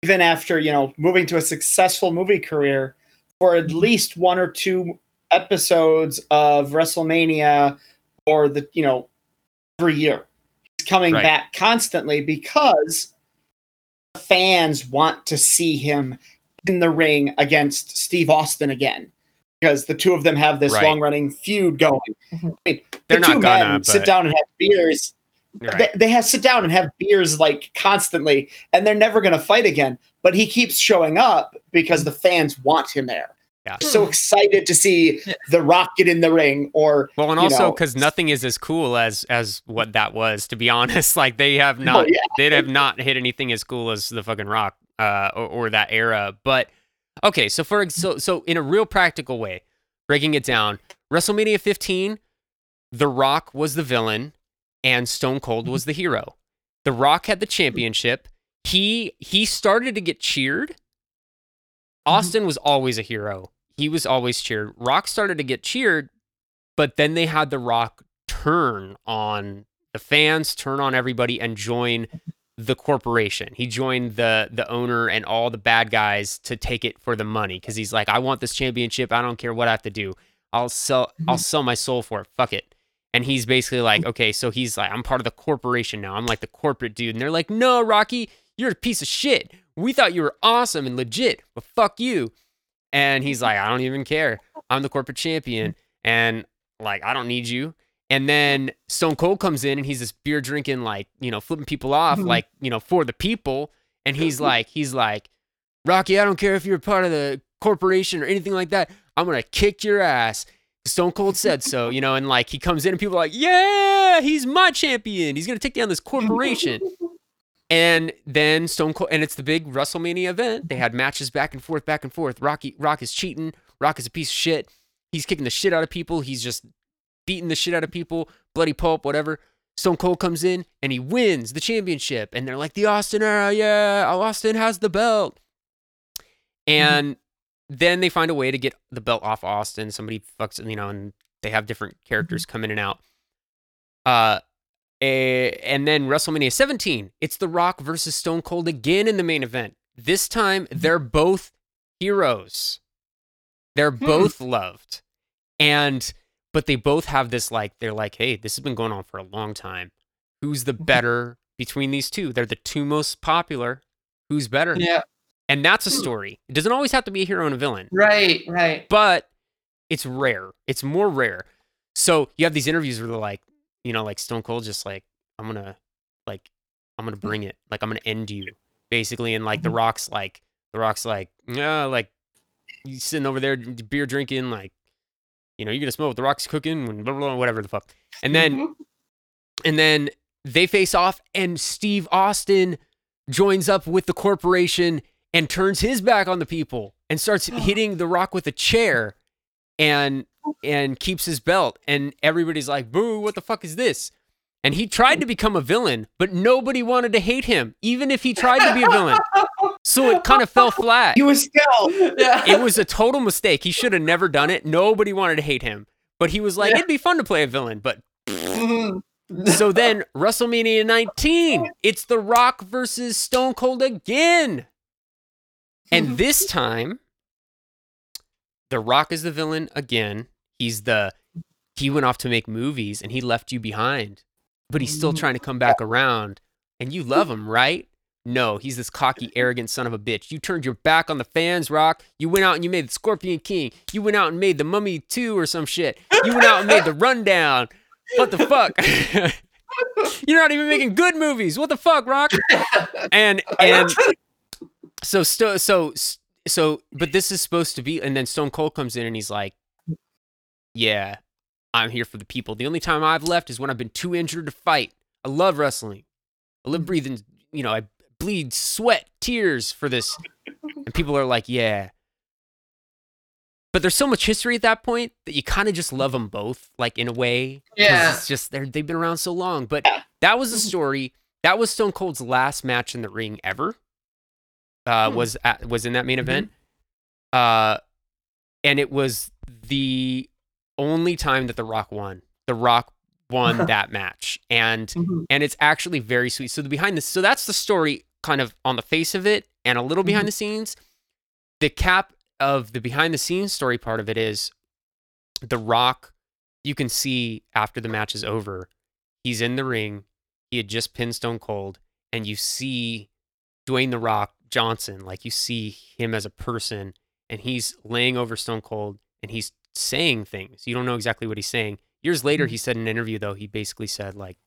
S3: even after you know moving to a successful movie career, for at least one or two episodes of WrestleMania, or the you know every year. He's coming
S1: Right.
S3: back constantly because fans want to see him in the ring against Steve Austin again. Because the two of them have this
S1: Right.
S3: long-running feud going.
S2: Mhm.
S3: I mean,
S1: They're
S3: the
S1: not
S3: two
S1: gonna,
S3: men sit
S1: but-
S3: down and have beers
S1: right.
S3: they, they have sit down and have beers like constantly and they're never going to fight again but he keeps showing up because the fans want him there
S1: Yeah.
S3: so excited to see the rock get in the ring or
S1: Well, and also because nothing is as cool as as what that was. To be honest, like they have not,
S3: Oh, yeah.
S1: they have not hit anything as cool as the fucking Rock, uh, or, or that era. But okay, so for so so in a real practical way, breaking it down, WrestleMania 15, The Rock was the villain, and Stone Cold was the hero. The Rock had the championship. He he started to get cheered. Mm-hmm. Austin was always a hero. He was always cheered. Rock started to get cheered, but then they had The Rock turn on the fans, turn on everybody, and join the corporation. He joined the the owner and all the bad guys to take it for the money because he's like, I want this championship. I don't care what I have to do. I'll sell. Mm-hmm. I'll sell my soul for it. Fuck it. And he's basically like, mm-hmm. okay, so he's like, I'm part of the corporation now. I'm like the corporate dude. And they're like, no, Rocky, you're a piece of shit. We thought you were awesome and legit, but fuck you. And he's like, I don't even care. I'm the corporate champion. Mm-hmm. And like, I don't need you. And then Stone Cold comes in and he's this beer drinking, like, you know, flipping people off,
S2: Mhm.
S1: like, you know, for the people. And he's like, he's like, Rocky, I don't care if you're part of the corporation or anything like that. I'm going to kick your ass. Stone Cold said so, you know, and like he comes in and people are like, yeah, he's my champion. He's going to take down this corporation. And then Stone Cold, and it's the big WrestleMania event. They had matches back and forth, back and forth. Rocky, Rock is cheating. Rock is a piece of shit. He's kicking the shit out of people. He's just beating the shit out of people. Bloody pulp, whatever. Stone Cold comes in and he wins the championship. And they're like, the Austin era, yeah, Austin has the belt. And then they find a way to get the belt off Austin. Somebody fucks, you know, and they have different characters come in and out. Uh, and then WrestleMania 17, it's The Rock versus Stone Cold again in the main event. This time, they're both heroes. They're
S2: Hmm.
S1: both loved. And, but they both have this like, they're like, hey, this has been going on for a long time. Who's the mm-hmm. better between these two? They're the two most popular. Who's better?
S2: yeah
S1: And that's a hmm. story. It doesn't always have to be a hero and a villain
S2: right right
S1: but it's rare. It's more rare. So you have these interviews where they're like, you know, like Stone Cold, just like, I'm gonna, like, I'm gonna bring it. Like, I'm gonna end you, basically. And like, The mm-hmm. Rock's like, The Rock's like, yeah, like, you sitting over there, beer drinking, like, you know, you're gonna smell what The Rock's cooking, and blah, blah, blah, whatever the fuck. And then mm-hmm. and then they face off, and Steve Austin joins up with the corporation and turns his back on the people and starts hitting the rock with a chair and and keeps his belt. And everybody's like boo what the fuck is this? And he tried to become a villain but nobody wanted to hate him even if he tried to be a villain so it kind of fell flat
S3: He was still.
S2: yeah.
S1: it was a total mistake he should have never done it nobody wanted to hate him but he was like
S2: Yeah.
S1: it'd be fun to play a villain but
S2: Mhm.
S1: so then WrestleMania 19, it's The Rock versus Stone Cold again. And this time, The Rock is the villain again. He's the he went off to make movies and he left you behind. But he's still trying to come back around. And you love him, right? No, he's this cocky, arrogant son of a bitch. You turned your back on the fans, Rock. You went out and you made the Scorpion King. You went out and made the Mummy 2 or some shit. You went out and made the Rundown. What the fuck? You're not even making good movies. What the fuck, Rock? And and so sto- so so but this is supposed to be and then Stone Cold comes in and he's like, "Yeah, I'm here for the people. The only time I've left is when I've been too injured to fight. I love wrestling. I live breathing, you know, I bleed sweat, tears for this." And people are like, "Yeah." But there's so much history at that point that you kind of just love them both, like in a way.
S2: Yeah.
S1: It's just they're, they've been around so long. But that was the story. That was Stone Cold's last match in the ring ever. Uh,
S2: Hmm.
S1: was at, was in that main event. Uh, and it was the only time that The Rock won. The Rock won that match, and
S2: Mhm.
S1: and it's actually very sweet. So the behind this so that's the story, kind of on the face of it, and a little behind
S2: Mhm.
S1: the scenes. The cap of the behind the scenes story part of it is The Rock. You can see after the match is over, he's in the ring. He had just pinned Stone Cold, and you see Dwayne The Rock Johnson, like you see him as a person, and he's laying over Stone Cold, and he's saying things. You don't know exactly what he's saying. Years later, he said in an interview, though, he basically said like,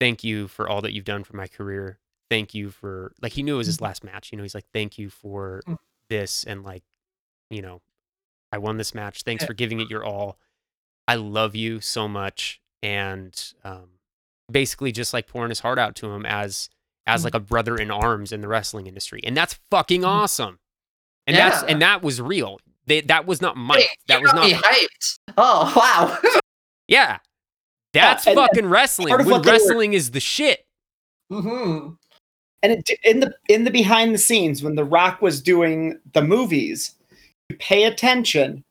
S1: "Thank you for all that you've done for my career. Thank you for like he knew it was his last match. You know, he's like, thank you for
S2: Mm.
S1: this, and like, you know, I won this match. Thanks for giving it your all. I love you so much, and um, basically just like pouring his heart out to him as as
S2: Mm.
S1: like a brother in arms in the wrestling industry, and that's fucking awesome. And that's and that was real. They, that was not Mike.
S2: Wait,
S1: that was not.
S2: hyped. Oh wow.
S1: Yeah, that's
S3: and- and
S1: fucking wrestling. When wrestling is the shit.
S2: hmm
S3: And it, in the in the behind the scenes, when The Rock was doing the movies, you pay attention.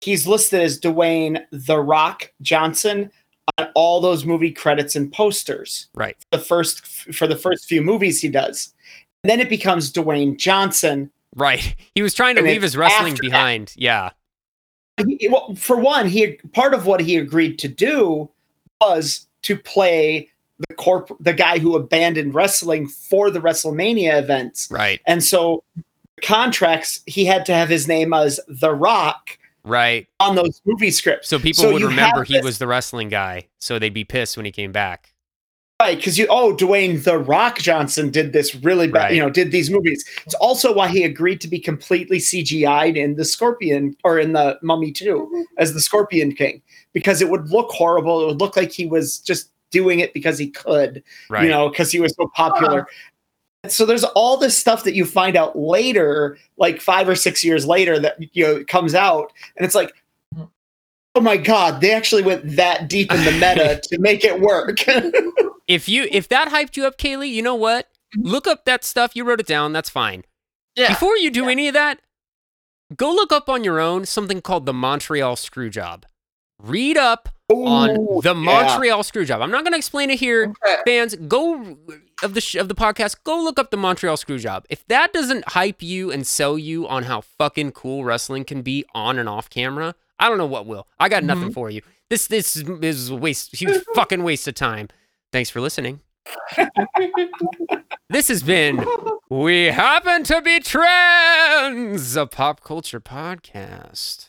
S3: He's listed as Dwayne The Rock Johnson on all those movie credits and posters.
S1: Right.
S3: The first for the first few movies he does. And then it becomes Dwayne Johnson.
S1: Right. He was trying to leave his wrestling
S3: after that.
S1: behind. Yeah.
S3: He- well, for one, he part of what he agreed to do was to play the corp the guy who abandoned wrestling for the WrestleMania events.
S1: Right.
S3: And so contracts, he had to have his name as The Rock
S1: Right.
S3: on those movie scripts.
S1: So people
S3: So
S1: would remember he
S3: this-
S1: was the wrestling guy. So they'd be pissed when he came back.
S3: Right, because you oh Dwayne The Rock Johnson did this really bad,
S1: Right.
S3: you know, did these movies. It's also why he agreed to be completely CGI'd in the Scorpion or in the Mummy 2 as the Scorpion King. Because it would look horrible. It would look like he was just doing it because he could,
S1: Right.
S3: you know, because he was so popular. Uh-huh. So there's all this stuff that you find out later, like five or six years later, that you know comes out, and it's like, oh my god, they actually went that deep in the meta to make it work.
S1: if you if that hyped you up, Kaylee, you know what? Mm-hmm. Look up that stuff. You wrote it down. That's fine.
S2: Yeah.
S1: Before you do any of that, go look up on your own something called the Montreal Screwjob. Read up on
S3: Ooh,
S1: the
S3: yeah.
S1: Montreal Screwjob. I'm not going to explain it here.
S2: Okay.
S1: fans, go of the sh- of the podcast. Go look up the Montreal Screwjob. If that doesn't hype you and sell you on how fucking cool wrestling can be on and off camera, I don't know what will. I got nothing mm-hmm. for you. This this is, a waste, huge fucking waste of time. Thanks for listening. this has been We Happen to Be Trends, a pop culture podcast.